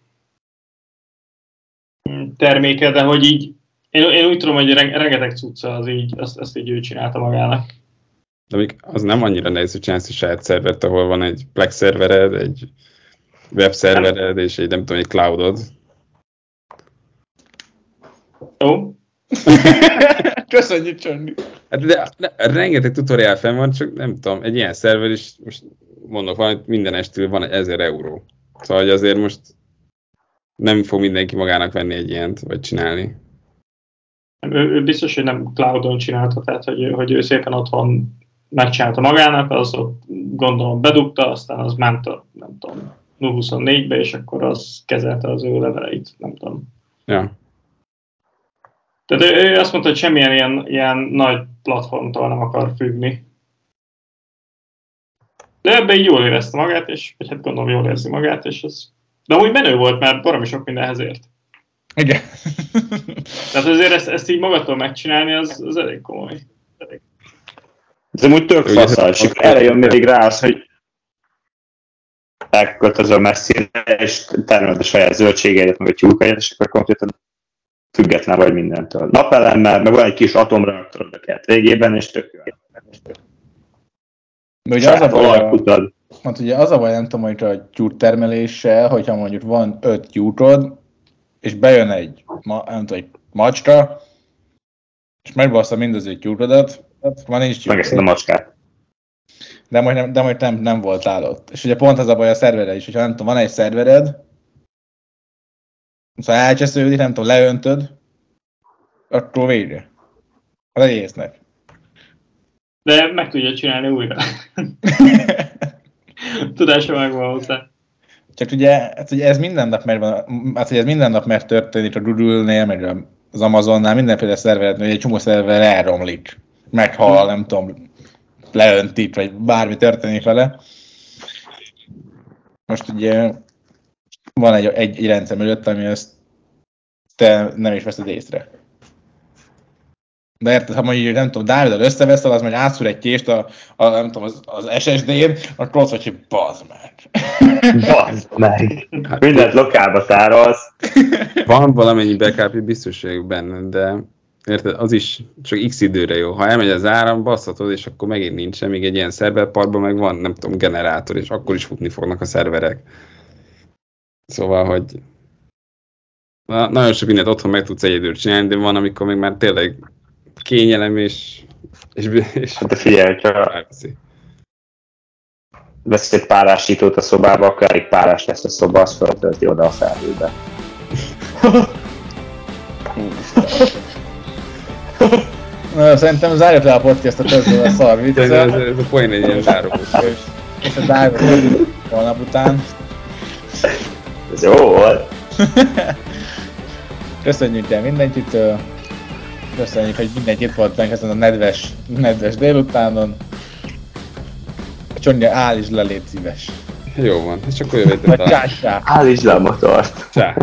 terméke, de hogy így, én, én úgy tudom, hogy rengeteg cucca az így, azt, azt így ő csinálta magának. De még az nem annyira nehéz, hogy csinálsz egy saját szervert, ahol van egy Plex szervered, egy web szervered, és egy nem tudom, egy cloudod. Jó. Köszönjük, Csandi. Hát de, de, rengeteg tutoriál fenn van, csak nem tudom, egy ilyen szerver is, most mondok valamit, minden estől van egy 1000 euró. Szóval hogy azért most nem fog mindenki magának venni egy ilyent, vagy csinálni. Ő, ő biztos, hogy nem cloudon csinálta, tehát hogy, hogy ő szépen otthon megcsinálta magának, az ott gondolom bedugta, aztán az ment a, nem tudom, 24-be, és akkor az kezelte az ő leveleit, nem tudom. Ja. Tehát ő, ő azt mondta, hogy semmilyen ilyen, ilyen nagy platformtól nem akar függni. De ebben így jól érezte magát, és vagy hát gondolom jól érzi magát, és ez... De úgy menő volt, mert baromi sok mindenhez ért. Igen. Tehát azért ezt, ezt így magadtól megcsinálni, az, az elég komoly. Elég. Ez amúgy tök faszal, és erre jön még rá az, hogy elköltözöl messzire, és termeled a saját zöldségeidet, meg a tyúkaidat, és akkor konkrétan független vagy mindentől. Napelemmel, meg van egy kis atomreaktorod a kert végében, és tök jó. De ugye az a baj, hát ugye az a baj, nem tudom, hogy a tyúk hogyha mondjuk van öt tyúkod, és bejön egy, ma, nem tudom, egy macska, és megbassza mindaző tyúkodat, van nincs tyúk. Megeszed a macskát. De majd, nem, de majd nem, nem voltál ott. És ugye pont az a baj a szervered is, hogyha nem tudom, van egy szervered, Szóval elcsesződik, nem tudom, leöntöd, akkor vége. Az egésznek. De meg tudja csinálni újra. Tudása megvan hozzá. Csak ugye, hát ugye ez minden nap mert van, hát ugye ez minden nap mert történik a Google-nél, meg az Amazonnál, mindenféle szerveret, hogy egy csomó szerver elromlik, meghal, nem tudom, leöntik, vagy bármi történik vele. Most ugye van egy, egy, egy rendszer mögött, ami ezt te nem is veszed észre. De érted, ha mondjuk, nem tudom, Dávidal összeveszel, az majd átszúr egy kést a, a nem tudom, az, az SSD-n, akkor ott vagy, hogy bazd meg. Bazd meg. Mindent lokálba tárolsz. Van valamennyi backup biztos vagyok benne, de érted, az is csak x időre jó. Ha elmegy az áram, basszhatod, és akkor megint nincs még egy ilyen szerverparkban meg van, nem tudom, generátor, és akkor is futni fognak a szerverek. Szóval, hogy na, nagyon sok mindent otthon meg tudsz egyedül csinálni, de van, amikor még már tényleg kényelem és... és, és hát figyelj, csak vesz egy párásítót a szobába, akkor elég párás lesz a szoba, azt feltölti oda a felhőbe. Na, szerintem zárjuk le a podcastot ezzel a szar viccel. Ez, ez, a poén egy ilyen zárogós. És a Dávid holnap után. Ez jó volt. Köszönjük el mindenkitől. Köszönjük, hogy mindenki itt volt ezen a nedves, nedves délutánon. Csonja, állítsd le, légy szíves. Jó van, és akkor jövő héten csá. Állítsd le a motort. Csá.